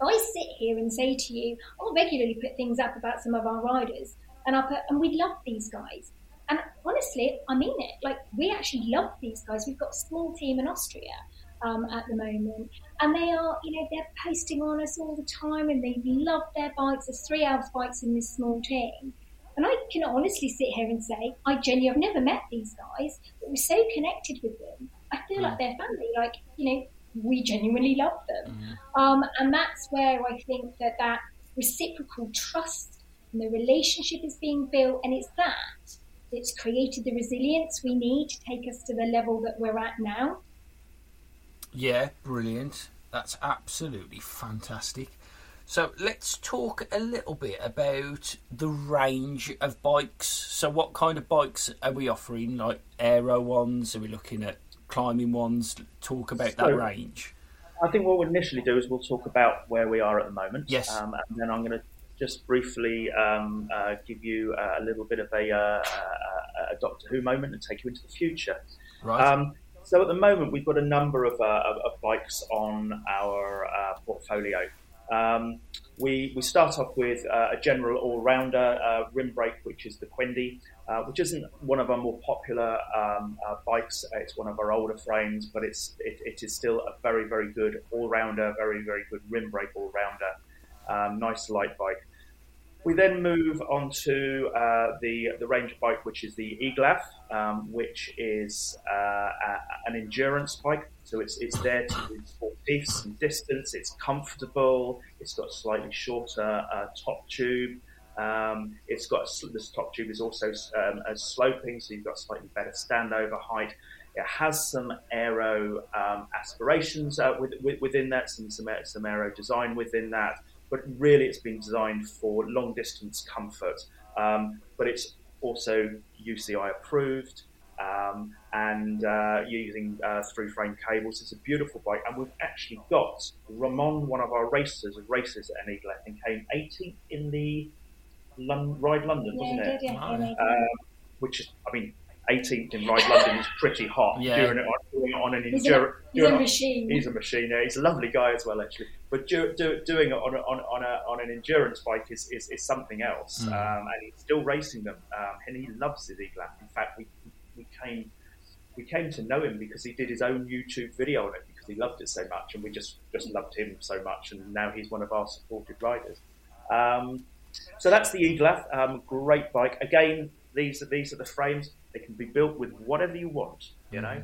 I sit here and say to you, I'll regularly put things up about some of our riders, and I put, and we love these guys. And honestly, I mean it. Like we actually love these guys. We've got a small team in Austria um, at the moment, and they are, you know, they're posting on us all the time, and they love their bikes. There's three hours bikes in this small team, and I can honestly sit here and say, I genuinely, I've never met these guys, but we're so connected with them. I feel like they're family. Like, you know, we genuinely love them. Um, and that's where I think that that reciprocal trust and the relationship is being built. And it's that that's created the resilience we need to take us to the level that we're at now. Yeah, brilliant. That's absolutely fantastic. So let's talk a little bit about the range of bikes. So what kind of bikes are we offering? Like aero ones? Are we looking at climbing ones? Talk about that range. I think what we'll initially do is we'll talk about where we are at the moment. Yes. Um, and then I'm going to just briefly um, uh, give you a little bit of a, uh, a, a Doctor Who moment and take you into the future. Right. Um, so at the moment, we've got a number of, uh, of, of bikes on our uh, portfolio. Um, we, we start off with uh, a general all-rounder uh, rim brake, which is the Quendi, uh, which isn't one of our more popular um, uh, bikes. It's one of our older frames, but it's it, it is still a very very good all-rounder, very very good rim brake all-rounder. Um, nice light bike. We then move on to uh, the the Ranger bike, which is the Eglath, um, which is uh, a, an endurance bike. So it's it's there to do pace and distance. It's comfortable. It's got a slightly shorter uh, top tube. Um, it's got a, this top tube is also um, sloping, so you've got slightly better standover height. It has some aero um, aspirations uh, with, with, within that, some, some some aero design within that but really it's been designed for long distance comfort. Um, but it's also UCI approved um, and uh, using uh, through frame cables. It's a beautiful bike, and we've actually got Ramon, one of our racers, races at Eagle, I think, came 18th in the Lon- Ride London, yeah, wasn't it? Did, yeah, um, which is, I mean, 18th in Ride London is pretty hot. Yeah. Doing it on, doing it on an He's, endurance. a, he's a machine. He's a machine. Yeah, he's a lovely guy as well, actually. But do, do, doing it on, a, on, on, a, on an endurance bike is, is, is something else. Mm. Um, and he's still racing them, um, and he loves his Eglath. In fact, we, we came we came to know him because he did his own YouTube video on it because he loved it so much, and we just just loved him so much. And now he's one of our supported riders. Um, so that's the Eglath, um, great bike. Again, these are these are the frames. They can be built with whatever you want. You know.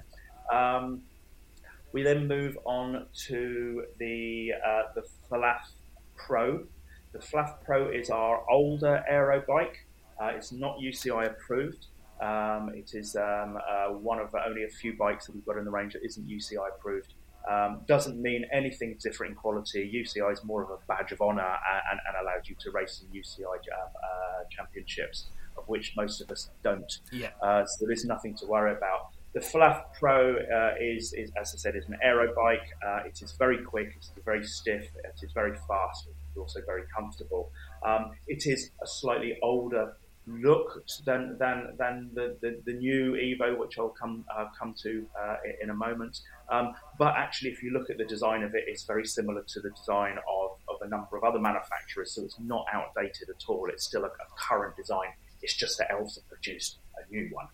We then move on to the uh, the Falath Pro. The Falath Pro is our older aero bike. Uh, it's not UCI approved. Um, it is um, uh, one of only a few bikes that we've got in the range that isn't UCI approved. Um, doesn't mean anything different in quality. UCI is more of a badge of honour and, and allows you to race in UCI uh, championships, of which most of us don't. Yeah. Uh, so there is nothing to worry about. The Falath Pro uh, is, is, as I said, is an aero bike. Uh, it is very quick. It's very stiff. It is very fast. It's also very comfortable. Um, it is a slightly older look than than than the, the, the new Evo, which I'll come uh, come to uh, in a moment. Um, but actually, if you look at the design of it, it's very similar to the design of, of a number of other manufacturers. So it's not outdated at all. It's still a, a current design. It's just that Elves have produced a new one.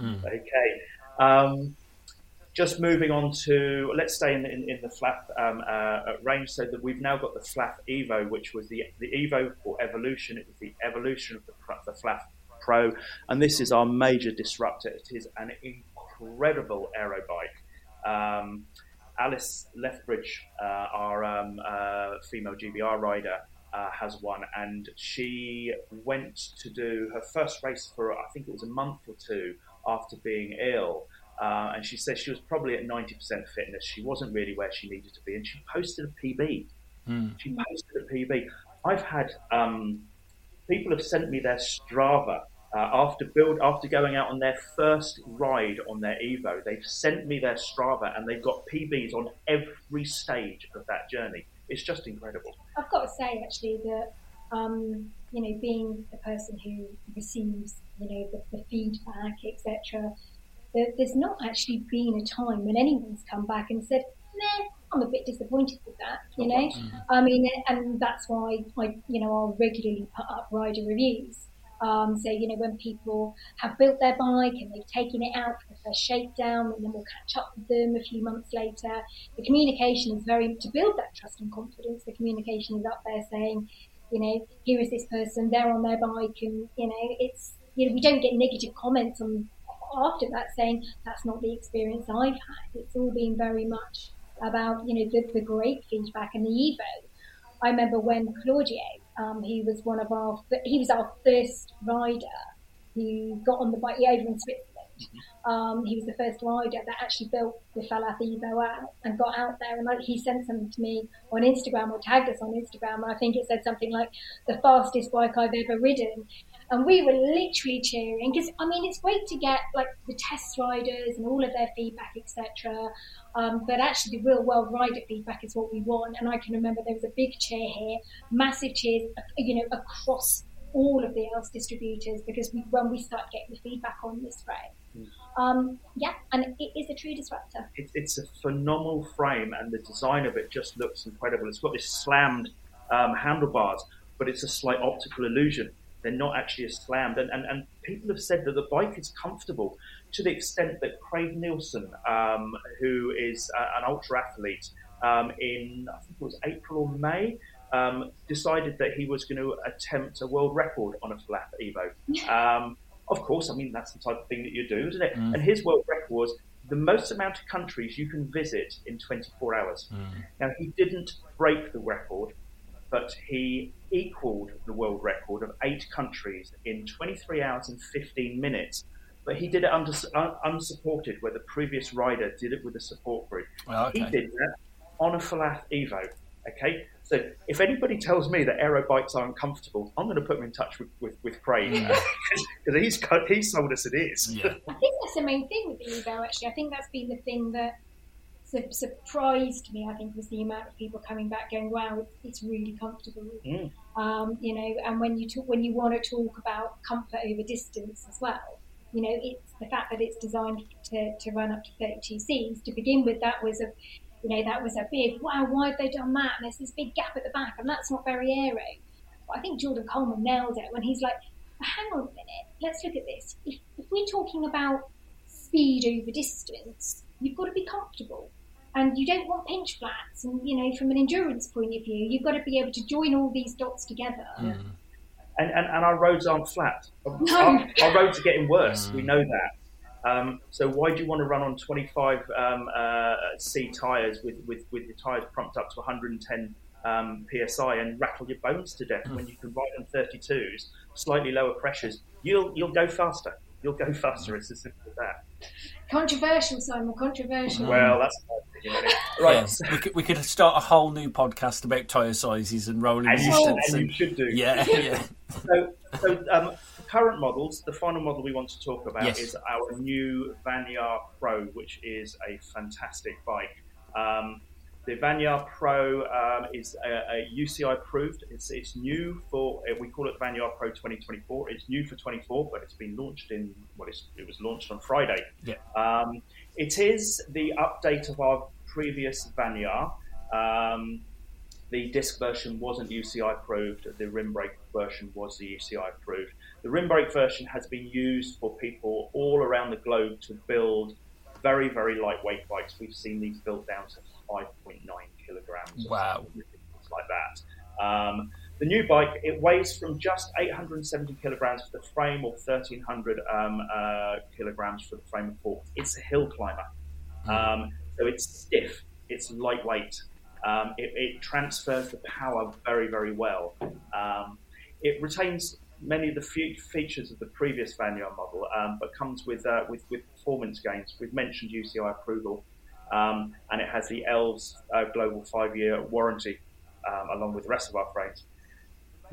Mm. Okay. Um, just moving on to let's stay in, in, in the Falath um, uh, range. So that we've now got the Falath Evo, which was the the Evo or Evolution. It was the evolution of the, the Falath Pro, and this is our major disruptor. It is an incredible aero bike. Um, Alice Lethbridge, uh, our um, uh, female GBR rider, uh, has one, and she went to do her first race for I think it was a month or two after being ill. Uh, and she said she was probably at 90% fitness. She wasn't really where she needed to be. And she posted a PB. Mm. She posted a PB. I've had um, people have sent me their Strava uh, after build after going out on their first ride on their Evo. They've sent me their Strava and they've got PBs on every stage of that journey. It's just incredible. I've got to say actually that um, you know being the person who receives you know the, the feedback etc there's not actually been a time when anyone's come back and said, nah, I'm a bit disappointed with that, you know? Mm. I mean, and that's why I, you know, I'll regularly put up rider reviews. Um, so, you know, when people have built their bike and they've taken it out for the first shakedown and then we'll catch up with them a few months later, the communication is very, to build that trust and confidence, the communication is up there saying, you know, here is this person, they're on their bike and, you know, it's, you know, we don't get negative comments on after that saying that's not the experience I've had. It's all been very much about you know the, the great feedback and the Evo. I remember when Claudio, um, he was one of our he was our first rider who got on the bike over in Switzerland. Um, he was the first rider that actually built the Falath Evo out and got out there. And like, he sent something to me on Instagram or tagged us on Instagram. And I think it said something like the fastest bike I've ever ridden and we were literally cheering because I mean it's great to get like the test riders and all of their feedback etc. Um, but actually the real world rider feedback is what we want. And I can remember there was a big cheer here, massive cheers, you know, across all of the Elves distributors because we, when we start getting the feedback on this frame. Um, yeah, and it is a true disruptor. It, it's a phenomenal frame, and the design of it just looks incredible. It's got this slammed um, handlebars, but it's a slight optical illusion. They're not actually slammed. And, and, and people have said that the bike is comfortable to the extent that Craig Nielsen, um, who is uh, an ultra athlete, um, in I think it was April or May, um, decided that he was going to attempt a world record on a Falath Evo. Um, of course, I mean that's the type of thing that you do, isn't it? Mm. And his world record was the most amount of countries you can visit in 24 hours. Mm. Now he didn't break the record, but he equaled the world record of eight countries in 23 hours and 15 minutes. But he did it under, un, unsupported, where the previous rider did it with a support group. Oh, okay. He did that on a Falath Evo. Okay, so if anybody tells me that aero bikes are uncomfortable, I'm going to put them in touch with, with, with Craig because he's he's told us it is. Yeah. I think that's the main thing with the Evo. Actually, I think that's been the thing that su- surprised me. I think was the amount of people coming back going, "Wow, it's, it's really comfortable." Mm. Um, you know, and when you talk, when you want to talk about comfort over distance as well, you know, it's the fact that it's designed to, to run up to 32 Cs. To begin with, that was a you know, that was a big, wow, why have they done that? And there's this big gap at the back, and that's not very aero. But I think Jordan Coleman nailed it when he's like, hang on a minute, let's look at this. If, if we're talking about speed over distance, you've got to be comfortable. And you don't want pinch flats. And, you know, from an endurance point of view, you've got to be able to join all these dots together. Mm. And, and, and, our roads aren't flat. No. Our, our roads are getting worse. Mm. We know that. Um, so why do you want to run on 25 um, uh, C tyres with, with, with your tyres pumped up to 110 um, psi and rattle your bones to death mm. when you can ride on 32s, slightly lower pressures? You'll you'll go faster. You'll go faster. It's as simple as that. Controversial, Simon. Controversial. Well, that's right. Yeah. We, could, we could start a whole new podcast about tyre sizes and rolling and distance. You, and, and you should do. Yeah, yeah. so, so um, current models, the final model we want to talk about yes. is our new Vanyar Pro, which is a fantastic bike. Um, the Vanyar Pro um, is a, a, UCI approved. It's, it's new for uh, we call it Vanyar Pro 2024. It's new for 24, but it's been launched in well, it was launched on Friday. Yeah. Um, it is the update of our previous Vanyar. Um, the disc version wasn't UCI approved. The rim brake version was the UCI approved. The rim brake version has been used for people all around the globe to build very, very lightweight bikes. We've seen these built down to 5.9 kilograms. Wow. Like that. Um, the new bike, it weighs from just 870 kilograms for the frame or 1300 um, uh, kilograms for the frame and fork. It's a hill climber. Um, so it's stiff, it's lightweight, um, it, it, transfers the power very, very well. Um, it retains many of the features of the previous Vanyar model, um, but comes with, uh, with, with performance gains. We've mentioned UCI approval, um, and it has the ELVS uh, global five-year warranty um, along with the rest of our frames.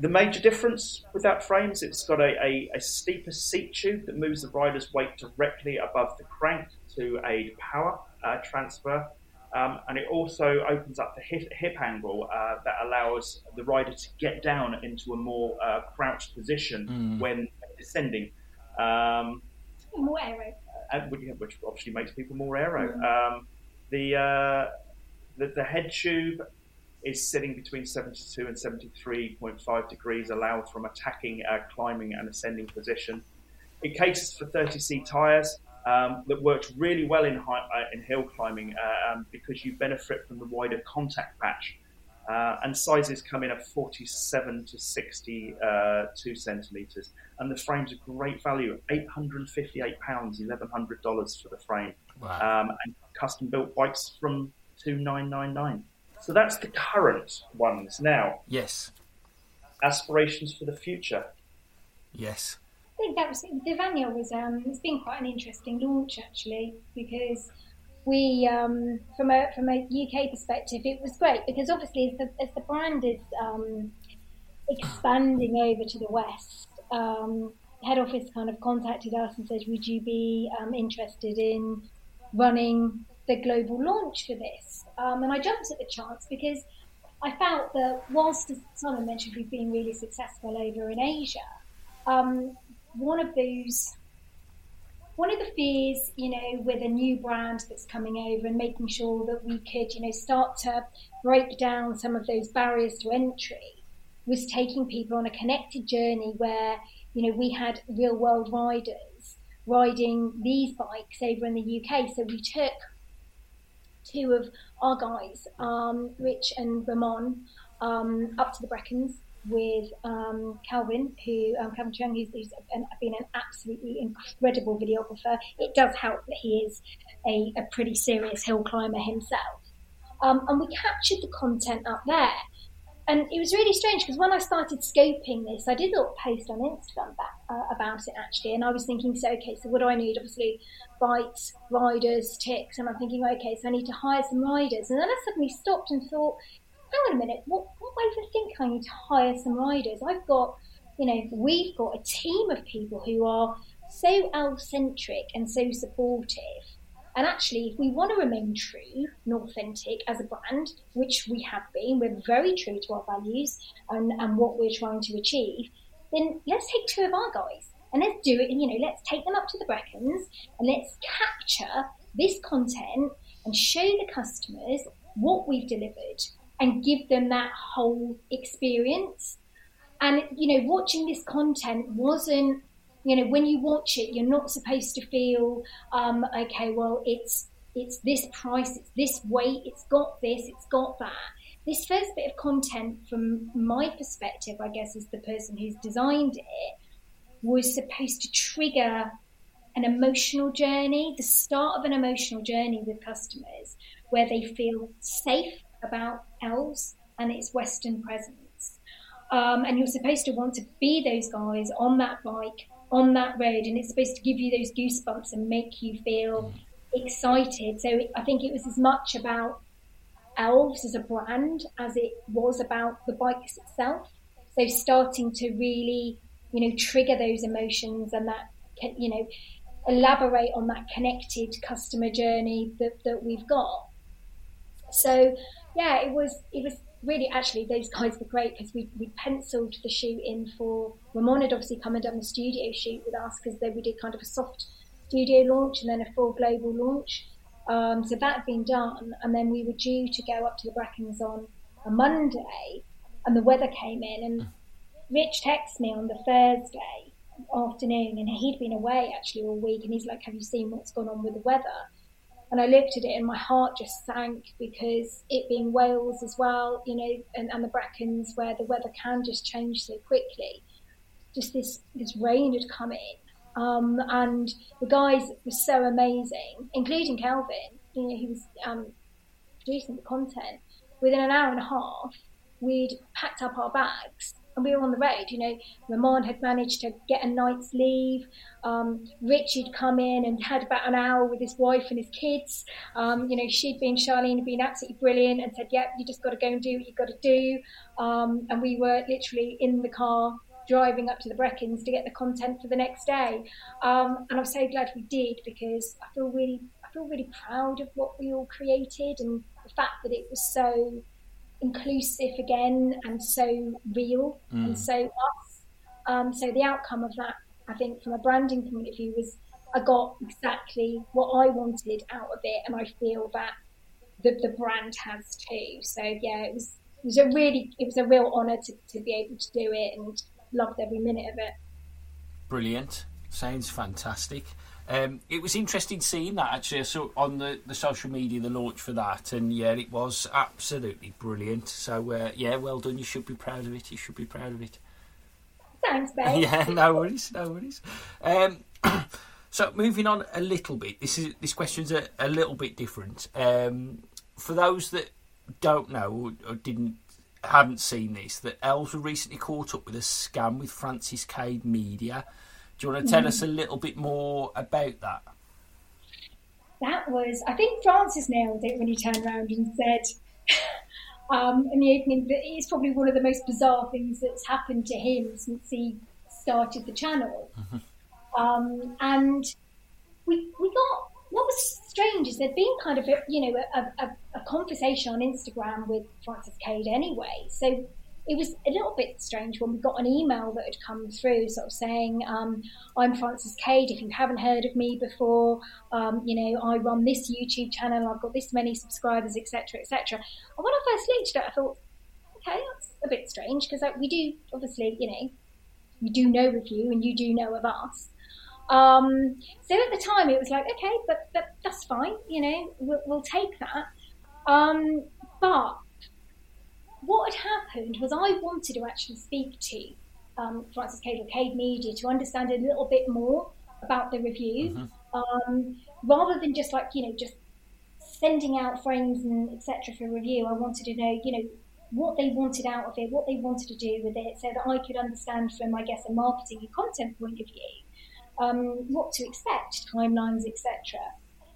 The major difference with that frame is it's got a, a, a, steeper seat tube that moves the rider's weight directly above the crank to aid power uh, transfer. Um, and it also opens up the hip, hip angle uh, that allows the rider to get down into a more uh, crouched position mm. when descending. Um, more aero. Uh, which obviously makes people more aero. Mm. Um, the, uh, the, the head tube is sitting between 72 and 73.5 degrees, allowed from attacking, uh, climbing, and ascending position. It caters for 30C tyres um, that works really well in, high, uh, in hill climbing uh, um, because you benefit from the wider contact patch. Uh, and sizes come in at 47 to 62 uh, centimeters, and the frame's a great value, 858 pounds, 1100 dollars for the frame, wow. um, and custom built bikes from 2999. So that's the current ones. Now, yes, aspirations for the future. Yes, think that was the Vanyar was um, it's been quite an interesting launch actually because we um, from a from a UK perspective it was great because obviously as the, as the brand is um, expanding over to the west um, head office kind of contacted us and said would you be um, interested in running the global launch for this? Um, and I jumped at the chance because I felt that whilst as Simon mentioned we've been really successful over in Asia um, one of those one of the fears, you know, with a new brand that's coming over and making sure that we could, you know, start to break down some of those barriers to entry was taking people on a connected journey where, you know, we had real world riders riding these bikes over in the UK. So we took two of our guys, um, Rich and Ramon, um, up to the Brecons with um, Calvin, who um, Calvin Chung, who's, who's been an absolutely incredible videographer. It does help that he is a, a pretty serious hill climber himself. Um, and we captured the content up there. And it was really strange because when I started scoping this, I did a little post on Instagram back, uh, about it actually, and I was thinking, so okay, so what do I need? Obviously, bikes, riders, ticks, and I'm thinking, okay, so I need to hire some riders. And then I suddenly stopped and thought, hang on a minute, what, what way do I think I need to hire some riders? I've got, you know, we've got a team of people who are so elf centric and so supportive. And actually, if we want to remain true and authentic as a brand, which we have been, we're very true to our values and, and what we're trying to achieve, then let's take two of our guys and let's do it. And, you know, let's take them up to the Brecons and let's capture this content and show the customers what we've delivered and give them that whole experience. And, you know, watching this content wasn't, you know, when you watch it, you're not supposed to feel, um, okay, well, it's, it's this price, it's this weight, it's got this, it's got that. This first bit of content, from my perspective, I guess, as the person who's designed it, was supposed to trigger an emotional journey, the start of an emotional journey with customers where they feel safe about elves and its Western presence. Um, and you're supposed to want to be those guys on that bike, on that road, and it's supposed to give you those goosebumps and make you feel excited. So I think it was as much about elves as a brand as it was about the bikes itself. So starting to really, you know, trigger those emotions and that, you know, elaborate on that connected customer journey that, that we've got. So yeah, it was it was really actually those guys were great because we we penciled the shoot in for Ramon had obviously come and done the studio shoot with us because then we did kind of a soft studio launch and then a full global launch. Um, so that had been done, and then we were due to go up to the Brecons on a Monday, and the weather came in, and Rich texted me on the Thursday afternoon, and he'd been away actually all week, and he's like, "Have you seen what's gone on with the weather?" And I looked at it and my heart just sank because it being Wales as well, you know, and, and the Brecons where the weather can just change so quickly. Just this, this rain had come in. Um, and the guys were so amazing, including Kelvin, you know, he was um, producing the content. Within an hour and a half, we'd packed up our bags and we were on the road. You know, Ramon had managed to get a night's leave. Um, Richard come in and had about an hour with his wife and his kids. Um, you know, she'd been Charlene had been absolutely brilliant and said, "Yep, you just got to go and do what you got to do." Um, and we were literally in the car driving up to the Brecons to get the content for the next day. Um, and I'm so glad we did because I feel really, I feel really proud of what we all created and the fact that it was so inclusive again and so real mm. and so us. Um, so the outcome of that, I think, from a branding point of view, was I got exactly what I wanted out of it, and I feel that the, the brand has too. So yeah, it was it was a really it was a real honour to, to be able to do it, and loved every minute of it. Brilliant, sounds fantastic. Um, it was interesting seeing that actually. Saw on the, the social media the launch for that, and yeah, it was absolutely brilliant. So uh, yeah, well done. You should be proud of it. You should be proud of it. Thanks, babe. yeah, no worries, no worries. Um, so moving on a little bit. This is this question's a, a little bit different. Um, for those that don't know or, or didn't haven't seen this, that Elves were recently caught up with a scam with Francis Cade Media do you want to tell us a little bit more about that? That was, I think Francis nailed it when he turned around and said, um, in the evening, that it's probably one of the most bizarre things that's happened to him since he started the channel. Mm-hmm. Um, and we, we got, what was strange is there'd been kind of a, you know, a, a, a conversation on Instagram with Francis Cade anyway. So it was a little bit strange when we got an email that had come through, sort of saying, um, "I'm Francis Cade. If you haven't heard of me before, um, you know, I run this YouTube channel. I've got this many subscribers, etc., etc." And when I first looked at it, I thought, "Okay, that's a bit strange because like, we do obviously, you know, we do know of you and you do know of us." Um, so at the time, it was like, okay, but, but that's fine, you know, we'll, we'll take that. Um, but what had happened was I wanted to actually speak to um, Francis Cade or Cade Media to understand a little bit more about the review, mm-hmm. um, rather than just like you know just sending out frames and etc. for review. I wanted to know you know what they wanted out of it, what they wanted to do with it, so that I could understand from I guess a marketing and content point of view um, what to expect, timelines, etc.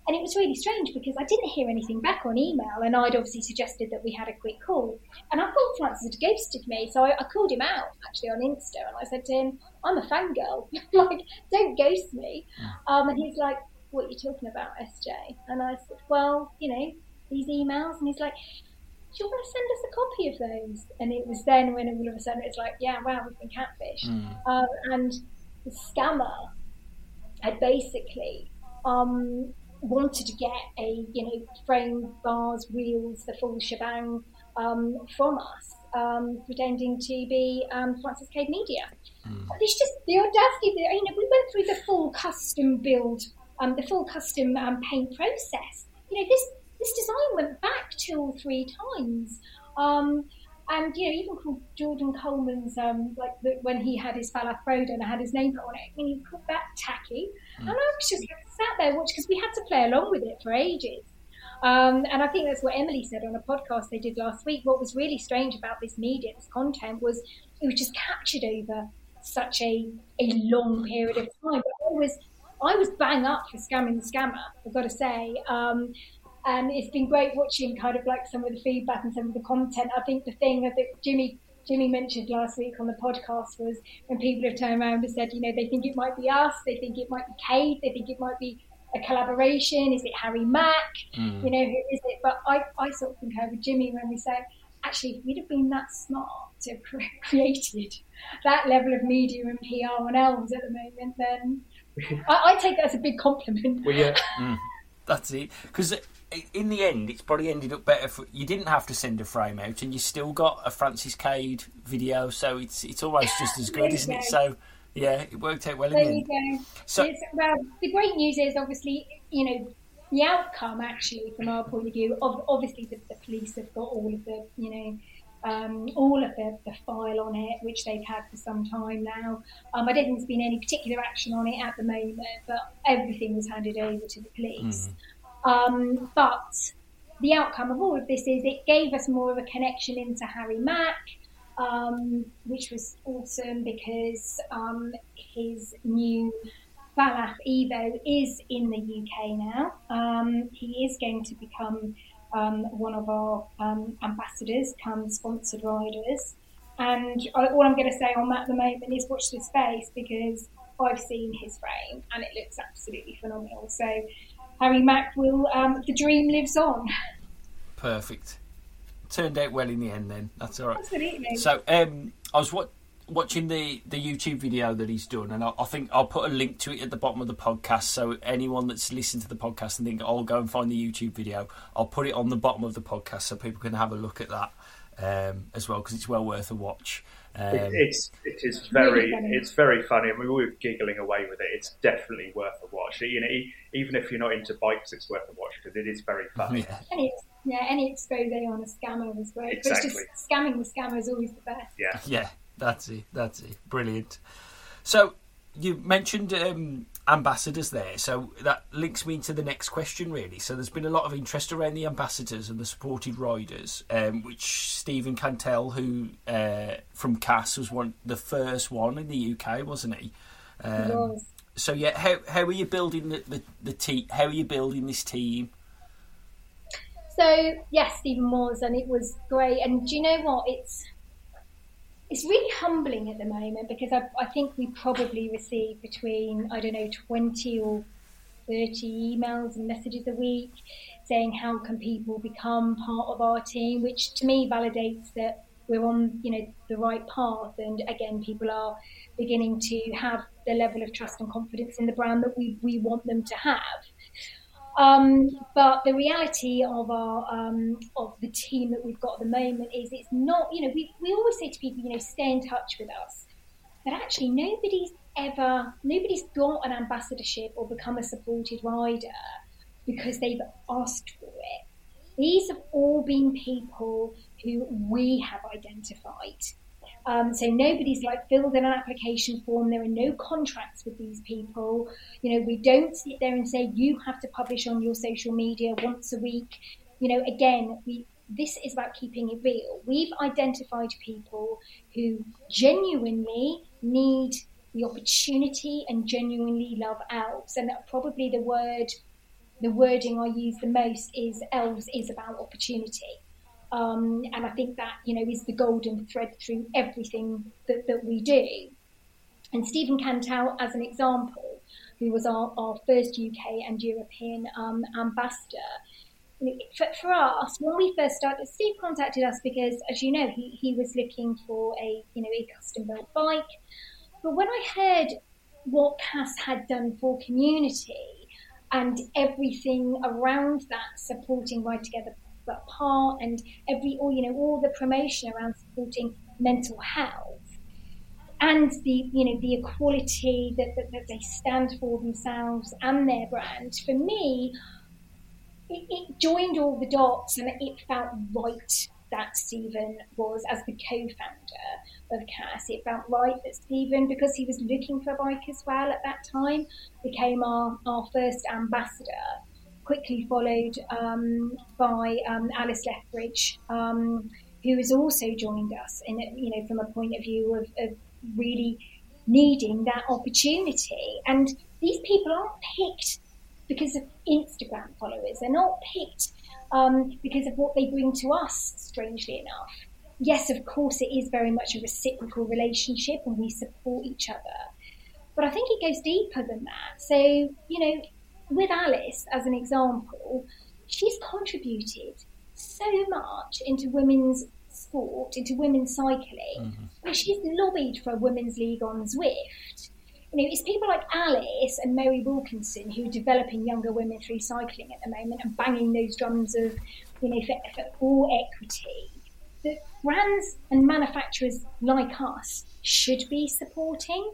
And it was really strange because I didn't hear anything back on email, and I'd obviously suggested that we had a quick call. And I thought Francis had ghosted me, so I, I, called him out actually on Insta, and I said to him, "I'm a fangirl, like don't ghost me." Hmm. Um, and he's like, "What are you talking about, SJ?" And I said, "Well, you know, these emails." And he's like, do you want to send us a copy of those? And it was then when all of a sudden it's like, yeah, wow, we've been catfished. Mm. Um, and the scammer had basically um, wanted to get a you know frame, bars, wheels, the full shebang um, from us, um, pretending to be um, Francis Cade Media. Mm. It's just the audacity. That, you know, we went through the full custom build, um, the full custom um, paint process. You know, this this design went back two or three times. Um, and you know, even called Jordan Coleman's um, like the, when he had his Frodo and I had his name on it. I mean, he called that tacky, mm. and I was just like, sat there watching because we had to play along with it for ages. Um, and I think that's what Emily said on a podcast they did last week. What was really strange about this media, this content, was it was just captured over such a a long period of time. But I was I was bang up for scamming the scammer. I've got to say. Um, and it's been great watching kind of like some of the feedback and some of the content. I think the thing that Jimmy Jimmy mentioned last week on the podcast was when people have turned around and said, you know, they think it might be us, they think it might be Cade, they think it might be a collaboration. Is it Harry Mack? Mm. You know, who is it? But I, I sort of concur with Jimmy when we say, actually, if we'd have been that smart to have created that level of media and PR on elves at the moment, then I, I take that as a big compliment. Well, yeah. mm. That's it. Because in the end, it's probably ended up better. For, you didn't have to send a frame out, and you still got a Francis Cade video, so it's it's almost just as good, isn't it? So yeah, it worked out well there in the end. So it's, well, the great news is obviously you know the outcome actually from our point of view. Obviously, the, the police have got all of the you know. Um, all of the, the, file on it, which they've had for some time now. Um, I don't think there's been any particular action on it at the moment, but everything was handed over to the police. Mm. Um, but the outcome of all of this is it gave us more of a connection into Harry Mack, um, which was awesome because um, his new Falath Evo is in the UK now. Um, he is going to become um, one of our um, ambassadors, come sponsored riders. And all I'm going to say on that at the moment is watch this space because I've seen his frame and it looks absolutely phenomenal. So Harry Mack will. Um, the dream lives on. Perfect. Turned out well in the end. Then that's all right. Absolutely. So um, I was what watching the, the YouTube video that he's done, and I, I, think I'll put a link to it at the bottom of the podcast. So anyone that's listened to the podcast and think I'll go and find the YouTube video, I'll put it on the bottom of the podcast so people can have a look at that um, as well because it's well worth a watch. Um, it's it is very really it's very funny. I mean, we were giggling away with it. It's definitely worth a watch. You know, even if you're not into bikes, it's worth a watch because it is very funny. Yeah. Any, yeah, any expose on a scammer is great. Exactly. But it's just scamming the scammer is always the best. Yeah, yeah, that's it. That's it. Brilliant. So you mentioned um, ambassadors there, so that links me to the next question, really. So there's been a lot of interest around the ambassadors and the supported riders, um, which Stephen Cantell, who uh, from Cass was one the first one in the UK, wasn't he? Um. So yeah, how how are you building the the, the team? How are you building this team? So yes, Stephen was, and it was great. And do you know what? It's it's really humbling at the moment because I, I think we probably receive between, I don't know, 20 or 30 emails and messages a week saying how can people become part of our team, which to me validates that we're on you know the right path, and again, people are beginning to have the level of trust and confidence in the brand that we we want them to have. Um, but the reality of our um, of the team that we've got at the moment is it's not you know we, we always say to people you know stay in touch with us, but actually nobody's ever nobody's got an ambassadorship or become a supported rider because they've asked for it. These have all been people who we have identified. Um, so nobody's like filled in an application form. There are no contracts with these people. You know, we don't sit there and say you have to publish on your social media once a week. You know, again, we this is about keeping it real. We've identified people who genuinely need the opportunity and genuinely love elves, and probably the word the wording I use the most is elves is about opportunity. Um, and I think that, you know, is the golden thread through everything that, that we do. And Stephen Cantal, as an example, who was our, our first UK and European um, ambassador, for, for, us, when we first started, Steve contacted us because, as you know, he, he was looking for a, you know, a custom built bike. But when I heard what Cass had done for community, and everything around that supporting Ride Together but part and every all you know all the promotion around supporting mental health and the you know the equality that, that, that they stand for themselves and their brand for me it, it joined all the dots and it felt right that Stephen was as the co-founder of Cass. It felt right that Stephen, because he was looking for a bike as well at that time, became our, our first ambassador. Quickly followed um, by um, Alice Lethbridge, um, who has also joined us, in you know, from a point of view of, of really needing that opportunity. And these people aren't picked because of Instagram followers. They're not picked um, because of what they bring to us, strangely enough. Yes, of course, it is very much a reciprocal relationship and we support each other. But I think it goes deeper than that. So, you know, with Alice, as an example, she's contributed so much into women's sport, into women's cycling, mm-hmm. she's lobbied for a women's league on Zwift you know, it's people like Alice and Mary Wilkinson who are developing younger women through cycling at the moment and banging those drums of, you know, for, for all equity. That brands and manufacturers like us should be supporting.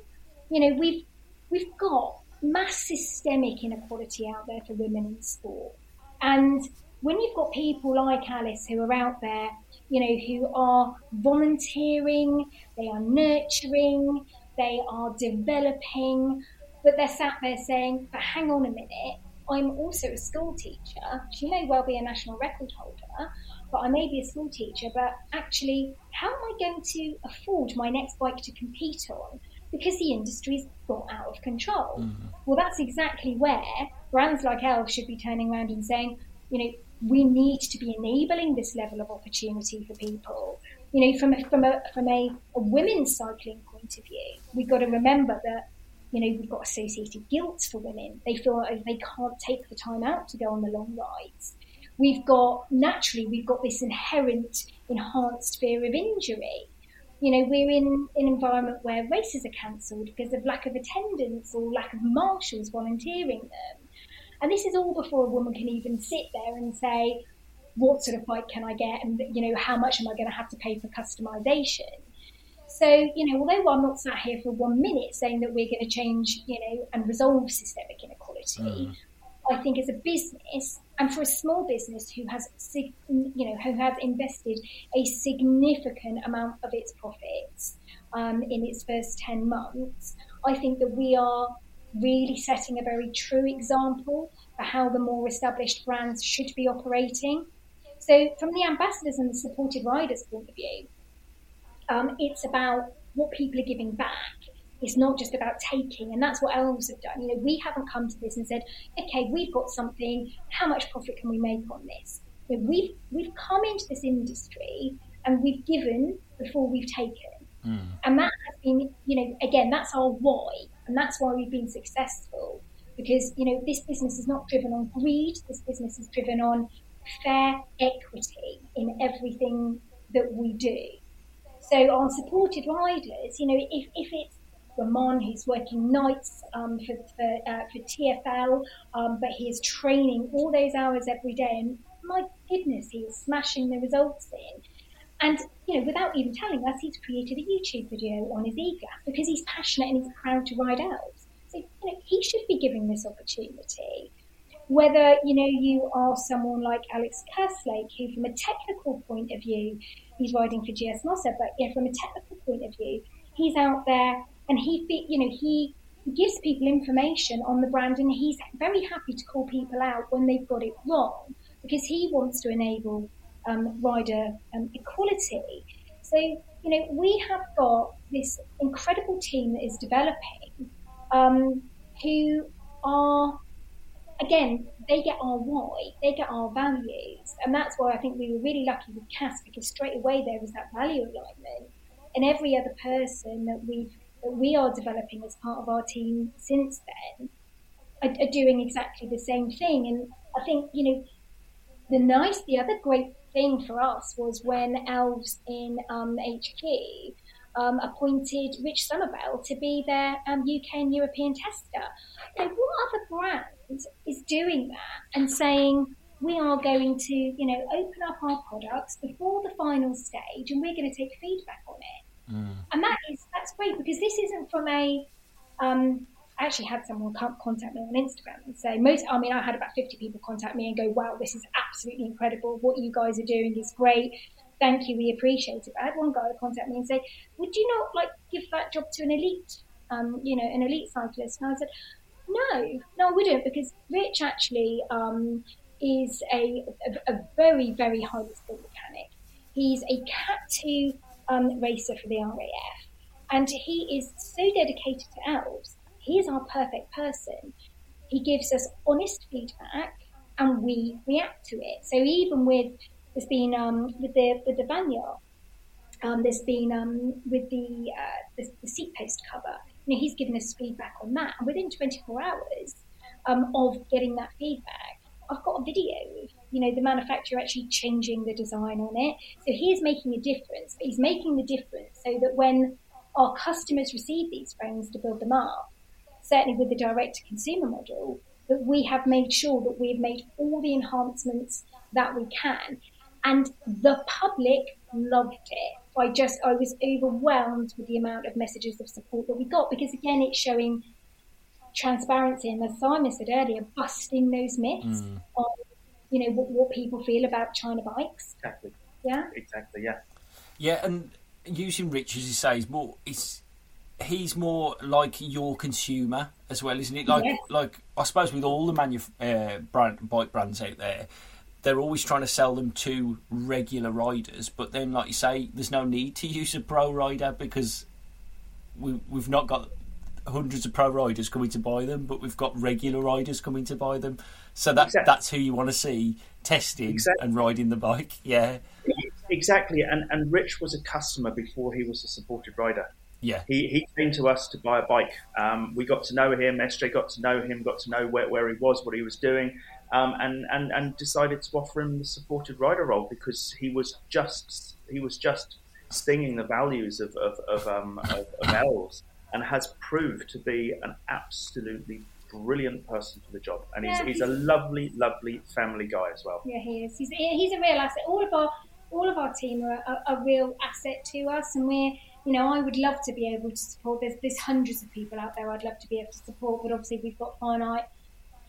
You know, we've we've got mass systemic inequality out there for women in sport, and when you've got people like Alice who are out there, you know, who are volunteering, they are nurturing, they are developing, but they're sat there saying, but hang on a minute, I'm also a school teacher. She may well be a national record holder, but I may be a school teacher, but actually, how am I going to afford my next bike to compete on? Because the industry's got out of control. Mm-hmm. Well, that's exactly where brands like Elf should be turning around and saying, you know, we need to be enabling this level of opportunity for people you know, from a, from a from a, a women's cycling point of view, we've got to remember that you know we've got associated guilt for women. They feel like they can't take the time out to go on the long rides. We've got naturally we've got this inherent enhanced fear of injury. You know, we're in an environment where races are cancelled because of lack of attendance or lack of marshals volunteering them. And this is all before a woman can even sit there and say, what sort of bike can I get, and you know how much am I going to have to pay for customization. So you know, although I'm not sat here for one minute saying that we're going to change, you know, and resolve systemic inequality, mm. I think as a business and for a small business who has, you know, who has invested a significant amount of its profits um, in its first ten months, I think that we are really setting a very true example for how the more established brands should be operating. So, from the ambassadors and the supported riders' point of view, um, it's about what people are giving back. It's not just about taking, and that's what elves have done. You know, we haven't come to this and said, "Okay, we've got something. How much profit can we make on this?" You know, we've we've come into this industry and we've given before we've taken, mm. and that has been, you know, again, that's our why, and that's why we've been successful. Because you know, this business is not driven on greed. This business is driven on fair equity in everything that we do. So our supported riders, you know, if, if it's Ramon, who's working nights um, for for, uh, for TFL, um, but he is training all those hours every day, and my goodness, he is smashing the results in. And you know, without even telling us, he's created a YouTube video on his EGAP because he's passionate and he's proud to ride elves. So you know, he should be given this opportunity. Whether you know you are someone like Alex Kerslake, who, from a technical point of view, he's riding for GS Mossa, but know, from a technical point of view, he's out there and he, you know, he gives people information on the brand, and he's very happy to call people out when they've got it wrong because he wants to enable um, rider um, equality. So, you know, we have got this incredible team that is developing um, who are, again, they get our why, they get our values. And that's why I think we were really lucky with Cass because straight away there was that value alignment. And every other person that we've that we are developing as part of our team since then are, are doing exactly the same thing. And I think, you know, the nice, the other great thing for us was when Elves in um, HQ um, appointed Rich Somerville to be their um, UK and European tester. Now, what other brand is doing that and saying, we are going to, you know, open up our products before the final stage and we're going to take feedback on it? Mm. And that is that's great because this isn't from a. Um, I actually had someone contact me on Instagram and say most. I mean, I had about fifty people contact me and go, "Wow, this is absolutely incredible! What you guys are doing is great. Thank you, we appreciate it." I had one guy contact me and say, "Would you not like give that job to an elite, um, you know, an elite cyclist?" And I said, "No, no, I wouldn't because Rich actually um, is a, a, a very, very highly skilled mechanic. He's a Cat two um, racer for the RAF. And he is so dedicated to elves. He is our perfect person. He gives us honest feedback and we react to it. So even with, there's been, um, with the, with the Vanyar, um, there's been um, with the, uh, the, the seat post cover. You know, he's given us feedback on that, and within 24 hours um, of getting that feedback, I've got a video of you know, the manufacturer actually changing the design on it. So he is making a difference, but he's making the difference so that when our customers receive these phones to build them up, certainly with the direct to consumer model, that we have made sure that we've made all the enhancements that we can. And the public loved it. I just, I was overwhelmed with the amount of messages of support that we got because again, it's showing transparency and as Simon said earlier, busting those myths mm. on you know what, what people feel about China bikes. Exactly. Yeah. Exactly. Yeah. Yeah, and using Rich as you say is more. It's he's more like your consumer as well, isn't it? Like yes. like I suppose with all the manu- uh, brand, bike brands out there, they're always trying to sell them to regular riders, but then like you say, there's no need to use a pro rider because we we've not got hundreds of pro riders coming to buy them, but we've got regular riders coming to buy them. So that exactly. that's who you want to see testing exactly. and riding the bike. Yeah, exactly. And and Rich was a customer before he was a supported rider. Yeah, he, he came to us to buy a bike. Um, we got to know him. SJ got to know him. Got to know where, where he was, what he was doing, um, and and and decided to offer him the supported rider role because he was just he was just stinging the values of of, of, um, of, of elves and has proved to be an absolutely brilliant person for the job, and he's, yeah, he's, he's, a lovely, lovely family guy as well. Yeah, he is. He's, he's a real asset. All of our all of our team are a, a, real asset to us, and we're you know I would love to be able to support. There's there's hundreds of people out there I'd love to be able to support, but obviously we've got finite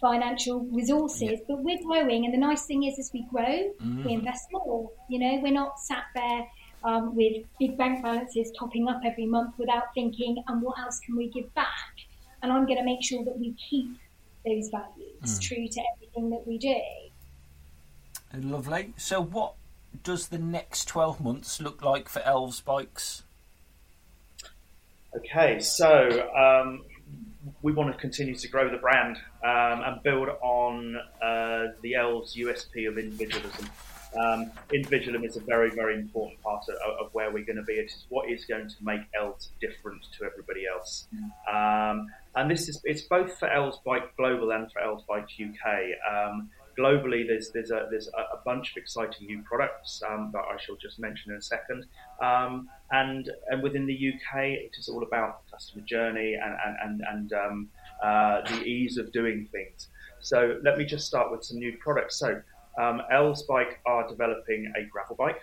financial resources. Yeah. But we're growing, and the nice thing is, as we grow, mm. we invest more. You know, we're not sat there. Um, with big bank balances topping up every month without thinking, and what else can we give back? and I'm going to make sure that we keep those values mm. true to everything that we do. Lovely. So, what does the next 12 months look like for Elves Bikes? Okay, so um, we want to continue to grow the brand um, and build on uh, the Elves USP of individualism. Um, individualism is a very, very important part of, of, where we're going to be. It is what is going to make Elves different to everybody else. Um, and this is it's both for Elves Bike Global and for Elves Bike UK. Um, globally, there's there's a there's a, bunch of exciting new products um, that I shall just mention in a second. Um, and and within the UK, it is all about the customer journey and and and, and um, uh, the ease of doing things. So let me just start with some new products. So um, Elves Bike are developing a gravel bike.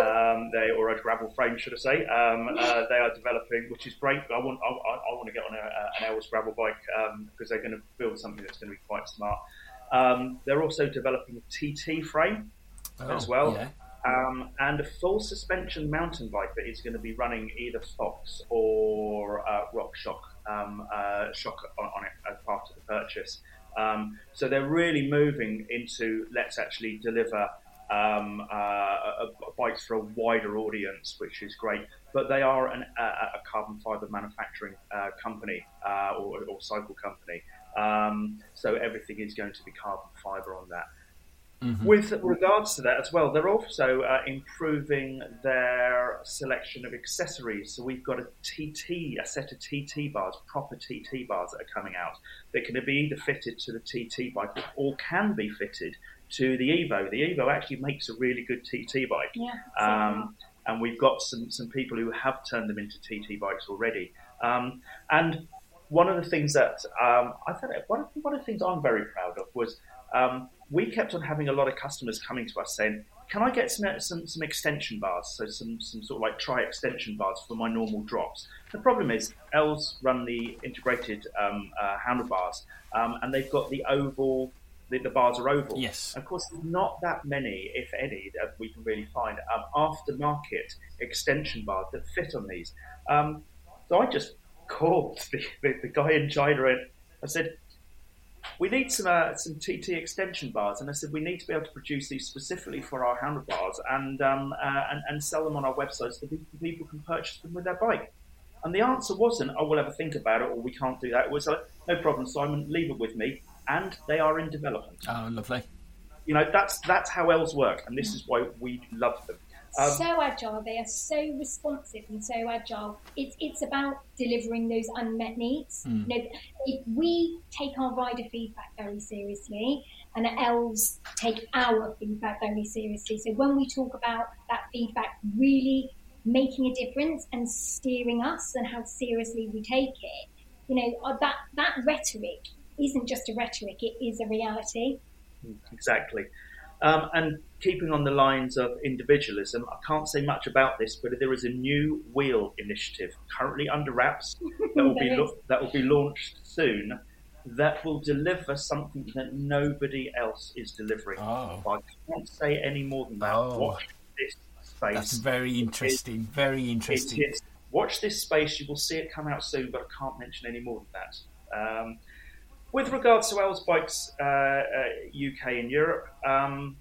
Um, they or a gravel frame, should I say? Um, uh, they are developing, which is great. I want I, I want to get on a, an Elves gravel bike because they're going to build something that's going to be quite smart. Um, they're also developing a TT frame oh, as well. Yeah. Um, and a full suspension mountain bike that is going to be running either Fox or uh, Shock um, uh, shock on, on, it as part of the purchase. Um, so they're really moving into let's actually deliver um, uh, bikes for a wider audience, which is great. But they are an, a, a, carbon fiber manufacturing uh, company uh, or, or, cycle company. Um, so everything is going to be carbon fiber on that. Mm-hmm. With regards to that as well, they're also uh, improving their selection of accessories. So we've got a TT, a set of TT bars, proper TT bars that are coming out that can be either fitted to the TT bike or can be fitted to the Evo. The Evo actually makes a really good TT bike. Yeah, um, and we've got some, some people who have turned them into TT bikes already. Um, and one of the things that um, I thought one of, one of the things I'm very proud of was um, we kept on having a lot of customers coming to us saying, "Can I get some some, some extension bars? So some some sort of like tri extension bars for my normal drops." The problem is, Elves run the integrated um, uh, handlebars, um, and they've got the oval. The, the, bars are oval. Yes. Of course, not that many, if any, that we can really find um, aftermarket extension bars that fit on these. Um, so I just called the, the, the guy in China and I said, we need some uh, some TT extension bars, and I said we need to be able to produce these specifically for our handlebars and um, uh, and, and sell them on our website so that people can purchase them with their bike. And the answer wasn't, "Oh, we'll have a think about it," or "We can't do that." It was like, "No problem, Simon. Leave it with me." And they are in development. Oh, lovely. You know, that's that's how Elves work, and this is why we love them. Um, so agile, they are so responsive and so agile. It's it's about delivering those unmet needs. Mm. You know, if we take our rider feedback very seriously, and the elves take our feedback very seriously. So when we talk about that feedback really making a difference and steering us and how seriously we take it, you know, uh, that that rhetoric isn't just a rhetoric; it is a reality. Exactly. Um, and keeping on the lines of individualism, I can't say much about this, but there is a new wheel initiative currently under wraps that will be lo- that will be launched soon. That will deliver something that nobody else is delivering. Oh. I can't say any more than that. Oh. Watch this space. That's very interesting. It, very interesting. Watch this space. You will see it come out soon, but I can't mention any more than that. Um, with regards to Elves Bikes uh, uh, UK and Europe, um,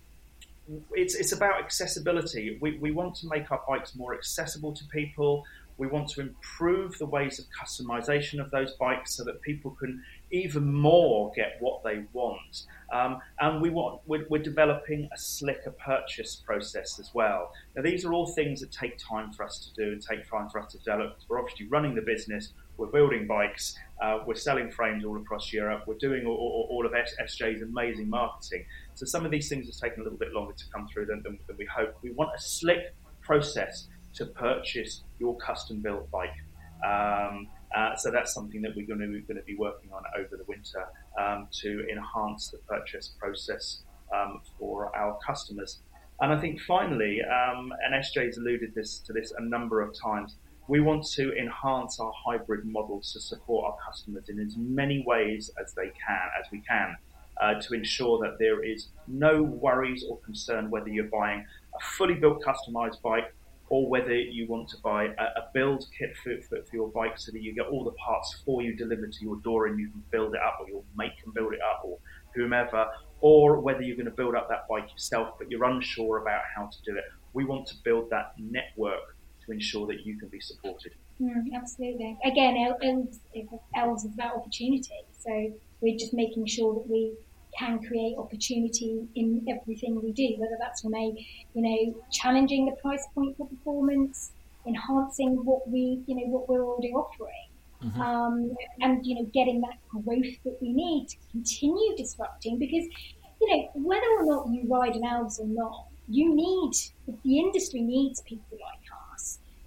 it's, it's about accessibility. We, we want to make our bikes more accessible to people. We want to improve the ways of customization of those bikes so that people can even more get what they want. Um, and we want we're, we're, developing a slicker purchase process as well. Now these are all things that take time for us to do and take time for us to develop. We're obviously running the business. We're building bikes. Uh, we're selling frames all across Europe. We're doing all, all, all of SJ's amazing marketing. So some of these things have taken a little bit longer to come through than, than, than we hope. We want a slick process to purchase your custom built bike. Um, uh, so that's something that we're going to, going to be working on over the winter um, to enhance the purchase process um, for our customers. And I think finally, um, and SJ's alluded this to this a number of times, we want to enhance our hybrid models to support our customers in as many ways as they can, as we can, uh, to ensure that there is no worries or concern whether you're buying a fully built customized bike or whether you want to buy a, a build kit for, for, for, your bike so that you get all the parts for you delivered to your door and you can build it up or your mate can build it up or whomever, or whether you're going to build up that bike yourself but you're unsure about how to do it. We want to build that network to ensure that you can be supported. Mm, absolutely. Again, elves, elves is about opportunity. So we're just making sure that we can create opportunity in everything we do, whether that's from a, you know, challenging the price point for performance, enhancing what we, you know, what we're already offering. Mm-hmm. Um, and you know, getting that growth that we need to continue disrupting because you know, whether or not you ride an Elves or not, you need the industry needs people like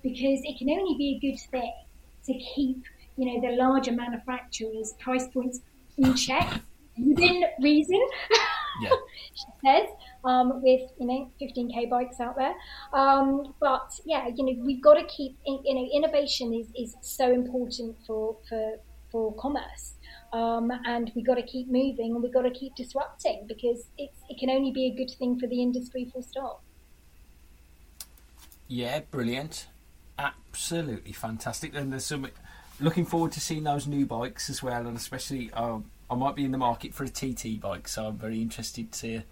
because it can only be a good thing to keep you know the larger manufacturers' price points in check within reason. Yeah. she says um, with you know 15k bikes out there. Um, but yeah, you know we've got to keep you know innovation is, is so important for for for commerce. Um, and we've got to keep moving and we've got to keep disrupting because it's, it can only be a good thing for the industry full stop. Yeah, brilliant. Absolutely fantastic. And there's some looking forward to seeing those new bikes as well, and especially um, I might be in the market for a TT bike, so I'm very interested to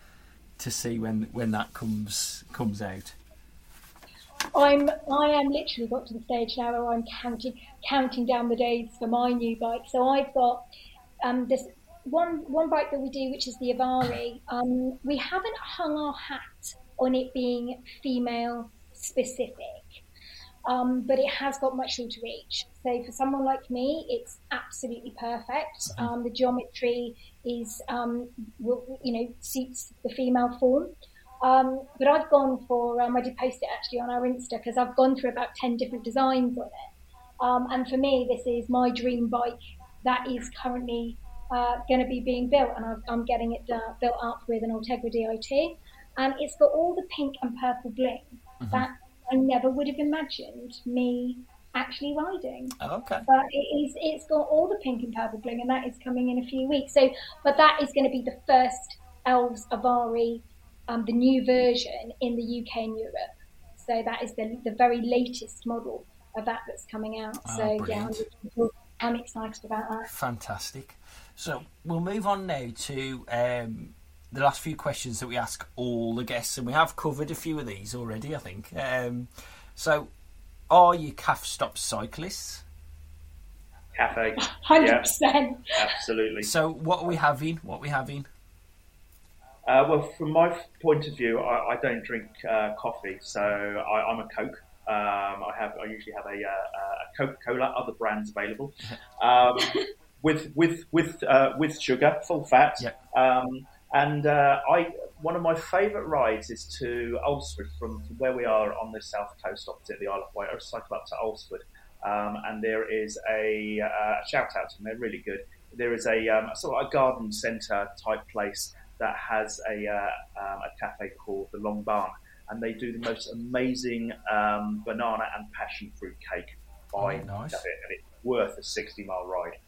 to see when when that comes comes out. I'm I am literally got to the stage now where I'm counting counting down the days for my new bike. So I've got um, this one one bike that we do, which is the Avari. Um, we haven't hung our hat on it being female specific, um, but it has got much shorter reach. So for someone like me, it's absolutely perfect. Uh-huh. Um, the geometry is, um, will, you know, suits the female form. Um, but I've gone for, um, I did post it actually on our Insta because I've gone through about 10 different designs on it. Um, and for me, this is my dream bike that is currently uh, going to be being built, and i am getting it uh, built up with an Ultegra DI2. And it's got all the pink and purple bling mm-hmm. that I never would have imagined me actually riding. Oh, okay. But it is, it's got all the pink and purple bling, and that is coming in a few weeks. So, but that is going to be the first Elves Avari um, the new version in the UK and Europe. So that is the, the very latest model of that that's coming out. Oh, so brilliant. yeah, I'm, I'm, excited about that. Fantastic. So we'll move on now to um, the last few questions that we ask all the guests, and we have covered a few of these already, I think. Um, so, are you calf stop cyclists? Cafe. Hundred percent. Absolutely. So, what are we having? What are we having? Uh, well, from my point of view, I, I don't drink uh, coffee, so I, am a Coke. Um, I have I usually have a, uh, a Coca Cola, other brands available, um, with with with uh, with sugar, full fat. Um, and uh, I one of my favourite rides is to Alresford from, from, where we are on the south coast, opposite the Isle of Wight. I cycle up to Alresford, um, and there is a, uh, shout out to them. They're really good. There is a um, sort of a garden centre type place that has a, uh, um, a cafe called the Long Barn, and they do the most amazing um, banana and passion fruit cake by oh, nice. it, and it's worth a sixty mile ride.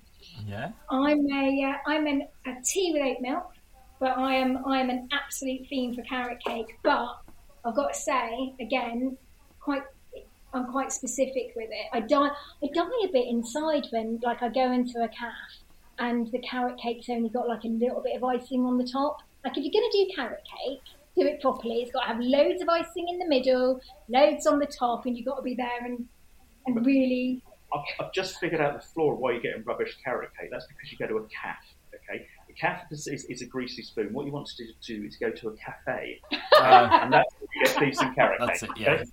Yeah, I'm a am uh, an, a tea with oat milk, but I am I am an absolute fiend for carrot cake. But I've got to say again, quite I'm quite specific with it. I die I die a bit inside when like I go into a cafe and the carrot cake's only got like a little bit of icing on the top. Like if you're to do carrot cake, do it properly. It's got to have loads of icing in the middle, loads on the top, and you've got to be there and and really. I've, I've just figured out the flaw of why you're getting rubbish carrot cake. That's because you go to a cafe. Okay, a cafe is, is, is, a greasy spoon. What you want to do, is go to a cafe, uh, and that's where you get decent carrot that's cake. It, yeah. Okay?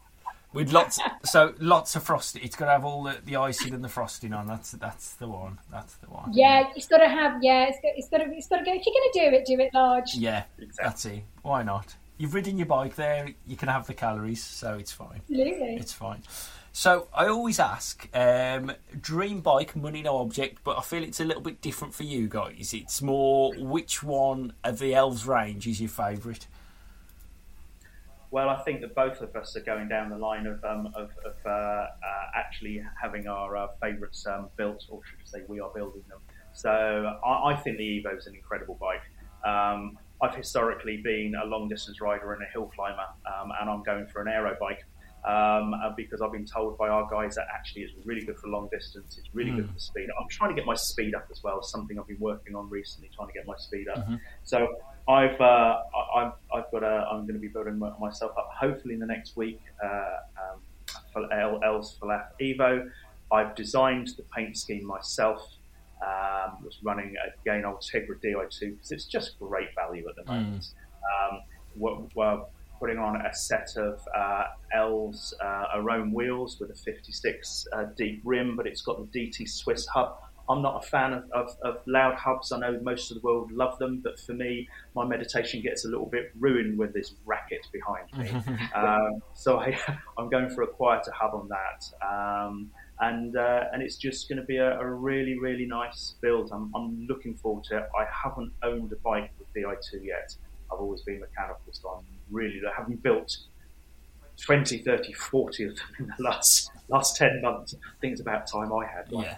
With lots, so lots of frosting. It's got to have all the, the icing and the frosting on. That's that's the one. That's the one. Yeah, it's got to have. Yeah, it's got, it's got to it's got to go. If you're going to do it, do it large. Yeah, exactly. that's it. Why not? You've ridden your bike there. You can have the calories, so it's fine. Absolutely, it's fine. So I always ask, um, dream bike, money no object, but I feel it's a little bit different for you guys. It's more which one of the elves range is your favourite? Well, I think that both of us are going down the line of, um, of, of uh, uh, actually having our uh, favourites um, built, or should we say, we are building them. So I, I think the Evo is an incredible bike. Um, I've historically been a long distance rider and a hill climber, um, and I'm going for an aero bike um, uh, because I've been told by our guys that actually it's really good for long distance. It's really mm. good hmm. for speed. I'm trying to get my speed up as well. Something I've been working on recently, trying to get my speed up. Mm-hmm. So I've uh, I've, I've got a I'm going to be building myself up hopefully in the next week uh, um, for El, Elves Falath Evo. I've designed the paint scheme myself. Um, was running again Ultegra Di2 because it's just great value at the hmm. moment. Mm. Um, we're, putting on a set of uh, Elves uh, Arome wheels with a 56 uh, deep rim, but it's got the DT Swiss hub I'm not a fan of, of, of, loud hubs. I know most of the world love them, but for me, my meditation gets a little bit ruined with this racket behind me. um, so I, am going for a quieter hub on that. Um, and uh, and it's just going to be a, a, really really nice build. I'm, I'm looking forward to it. I haven't owned a bike with the i2 yet. I've always been mechanical, so I'm really I haven't built 20, 30, 40 of them in the last last 10 months. I think it's about time I had one. Yeah.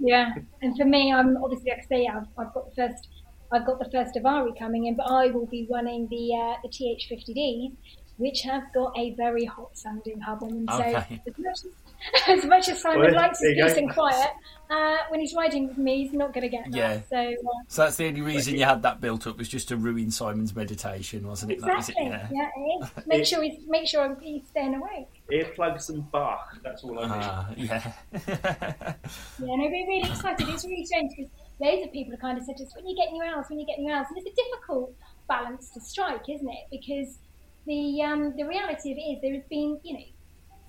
Yeah, and for me, I'm obviously like I say, I've, I've got the first, I've got the first Avari coming in, but I will be running the uh, the TH50Ds, which have got a very hot sounding hub on them. Okay. So as much as, as much as Simon well, likes his peace and quiet, uh, when he's riding with me, he's not going to get that. Yeah. So, uh, so that's the only reason you had that built up was just to ruin Simon's meditation, wasn't it? Exactly. That was it? Yeah. yeah make sure he's make sure he's staying awake. Earplugs and Bach. That's all I need. Uh, yeah. yeah. No, we're really excited. It's really strange because loads of people are kind of said to us, "When you get new house, when you get new house," and it's a difficult balance to strike, isn't it? Because the um, the reality of it is there has been, you know,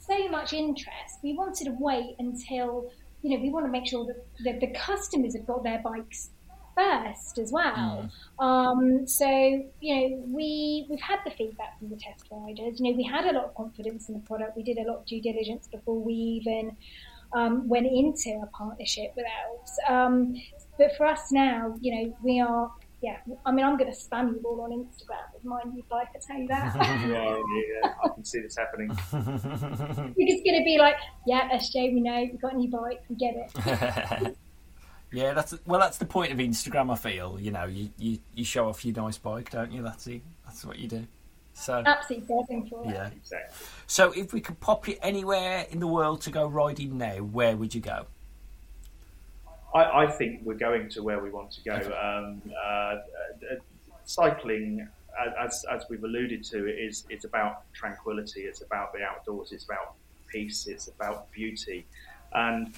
so much interest. We wanted to wait until, you know, we want to make sure that, that the customers have got their bikes first as well. Mm. Um, so you know, we we've had the feedback from the test riders. You know, we had a lot of confidence in the product. We did a lot of due diligence before we even um, went into a partnership with Elves. Um, but for us now, you know, we are yeah, I mean, I'm going to spam you all on Instagram with my new bike. I tell you that. yeah, yeah, I can see this happening. You're just going to be like, yeah, SJ, we know you've got a new bike, we get it. yeah, that's well, that's the point of Instagram. I feel, you know, you, you, you show off your nice bike, don't you? That's it. That's what you do. So absolutely for yeah. Exactly. So, if we could pop you anywhere in the world to go riding now, where would you go? I, I, think we're going to where we want to go. Um, uh, uh, cycling, as, as we've alluded to, is it's about tranquility. It's about the outdoors. It's about peace. It's about beauty, and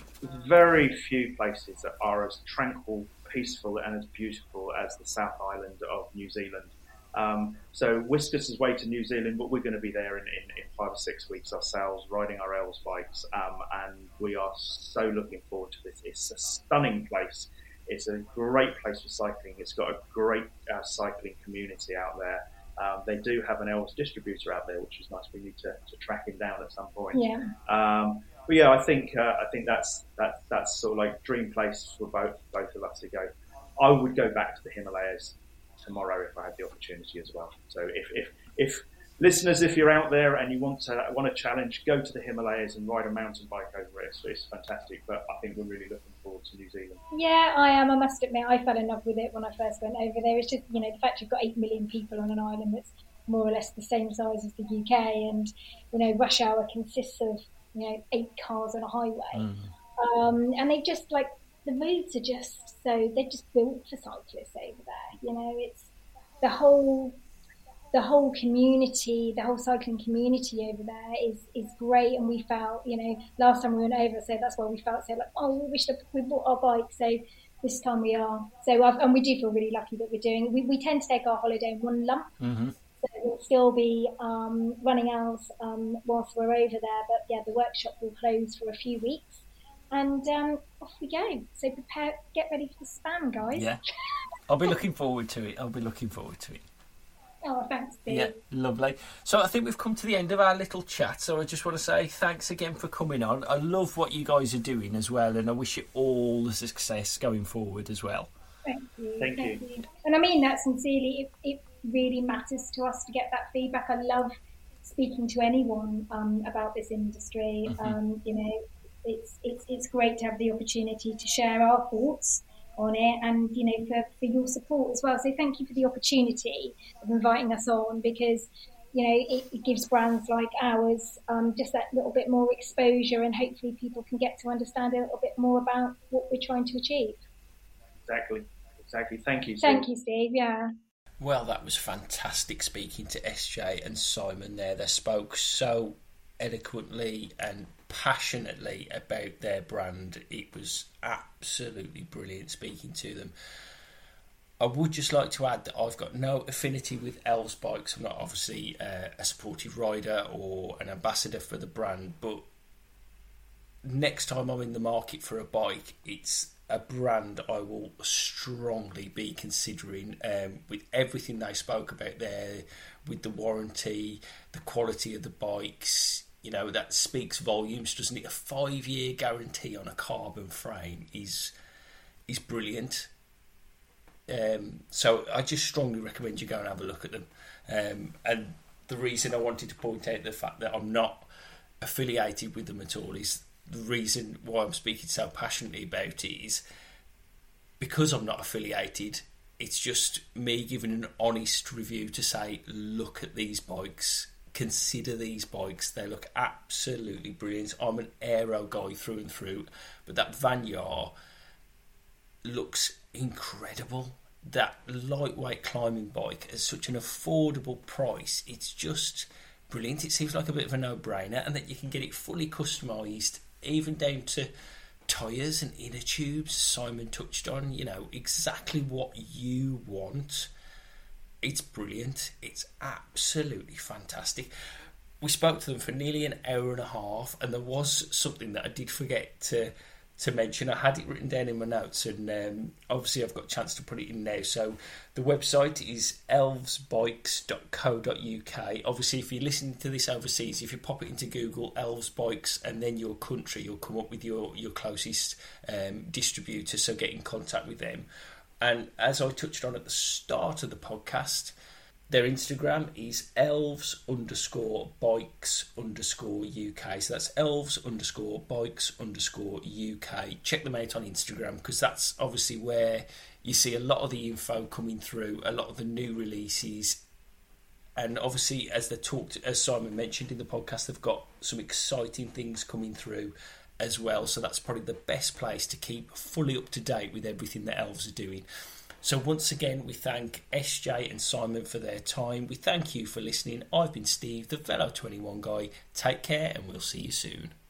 very few places that are as tranquil, peaceful, and as beautiful as the South Island of New Zealand. Um, so Whiskers is way to New Zealand, but we're going to be there in, in, in five or six weeks ourselves, riding our Elves bikes, um, and we are so looking forward to this. It's a stunning place. It's a great place for cycling. It's got a great uh, cycling community out there. Um, they do have an Elves distributor out there, which is nice. We need to, to track him down at some point. Yeah. Um, but yeah, I think uh, I think that's that that's sort of like dream place for both both of us to go. I would go back to the Himalayas tomorrow if I had the opportunity as well. So if, if, if listeners, if you're out there and you want to want a challenge, go to the Himalayas and ride a mountain bike over it. It's, it's fantastic. But I think we're really looking forward to New Zealand. Yeah, I am. I must admit, I fell in love with it when I first went over there. It's just you know the fact you've got eight million people on an island that's more or less the same size as the UK, and you know rush hour consists of you know eight cars on a highway, mm. um, and they just like the roads are just so they're just built for cyclists over there. You know, it's the whole the whole community, the whole cycling community over there is is great, and we felt, you know, last time we went over, so that's why we felt so like, oh, we wish we bought our bike, so this time we are. So, I've, and we do feel really lucky that we're doing. We, we tend to take our holiday in one lump, mm-hmm. so we'll still be um, running ours um, whilst we're over there. But yeah, the workshop will close for a few weeks, and um, off we go. So prepare, get ready for the spam, guys. Yeah, I'll be looking forward to it. I'll be looking forward to it. Oh, thanks, Steve. Yeah, lovely. So I think we've come to the end of our little chat. So I just want to say thanks again for coming on. I love what you guys are doing as well, and I wish you all the success going forward as well. Thank you. Thank, Thank you. you. And I mean that sincerely. It, it, really matters to us to get that feedback. I love speaking to anyone um, about this industry. Mm-hmm. Um, you know, it's, it's, it's great to have the opportunity to share our thoughts on it and, you know, for, for your support as well. So thank you for the opportunity of inviting us on because, you know, it, it gives brands like ours um, just that little bit more exposure and hopefully people can get to understand a little bit more about what we're trying to achieve. Exactly. Exactly. Thank you. Steve. Thank you, Steve. Yeah. Well, that was fantastic speaking to SJ and Simon there. They spoke so eloquently and passionately about their brand. It was absolutely brilliant speaking to them. I would just like to add that I've got no affinity with Elves bikes. I'm not obviously uh, a supportive rider or an ambassador for the brand, but next time I'm in the market for a bike, it's a brand I will strongly be considering um, with everything they spoke about there, with the warranty, the quality of the bikes. You know that speaks volumes, doesn't it? A five-year guarantee on a carbon frame is is brilliant. Um, so I just strongly recommend you go and have a look at them. Um, and the reason I wanted to point out the fact that I'm not affiliated with them at all is the reason why I'm speaking so passionately about it is because I'm not affiliated. It's just me giving an honest review to say, look at these bikes, consider these bikes. They look absolutely brilliant. I'm an aero guy through and through, but that Vanyar looks incredible. That lightweight climbing bike at such an affordable price, it's just brilliant. It seems like a bit of a no brainer, and that you can get it fully customised even down to tyres and inner tubes. Simon touched on, you know, exactly what you want. It's brilliant. It's absolutely fantastic. We spoke to them for nearly an hour and a half, and there was something that I did forget to to mention. I had it written down in my notes, and um, obviously I've got a chance to put it in now. So the website is elvesbikes.co.uk. Obviously, if you're listening to this overseas, if you pop it into Google, Elves Bikes, and then your country, you'll come up with your your closest um, distributor. So get in contact with them. And as I touched on at the start of the podcast, their Instagram is elves underscore bikes underscore UK. So that's elves underscore bikes underscore UK. Check them out on Instagram because that's obviously where you see a lot of the info coming through, a lot of the new releases. And obviously, as they talked, as Simon mentioned in the podcast, they've got some exciting things coming through as well. So that's probably the best place to keep fully up to date with everything that Elves are doing. So, once again, we thank SJ and Simon for their time. We thank you for listening. I've been Steve, the Velo 21 guy. Take care, and we'll see you soon.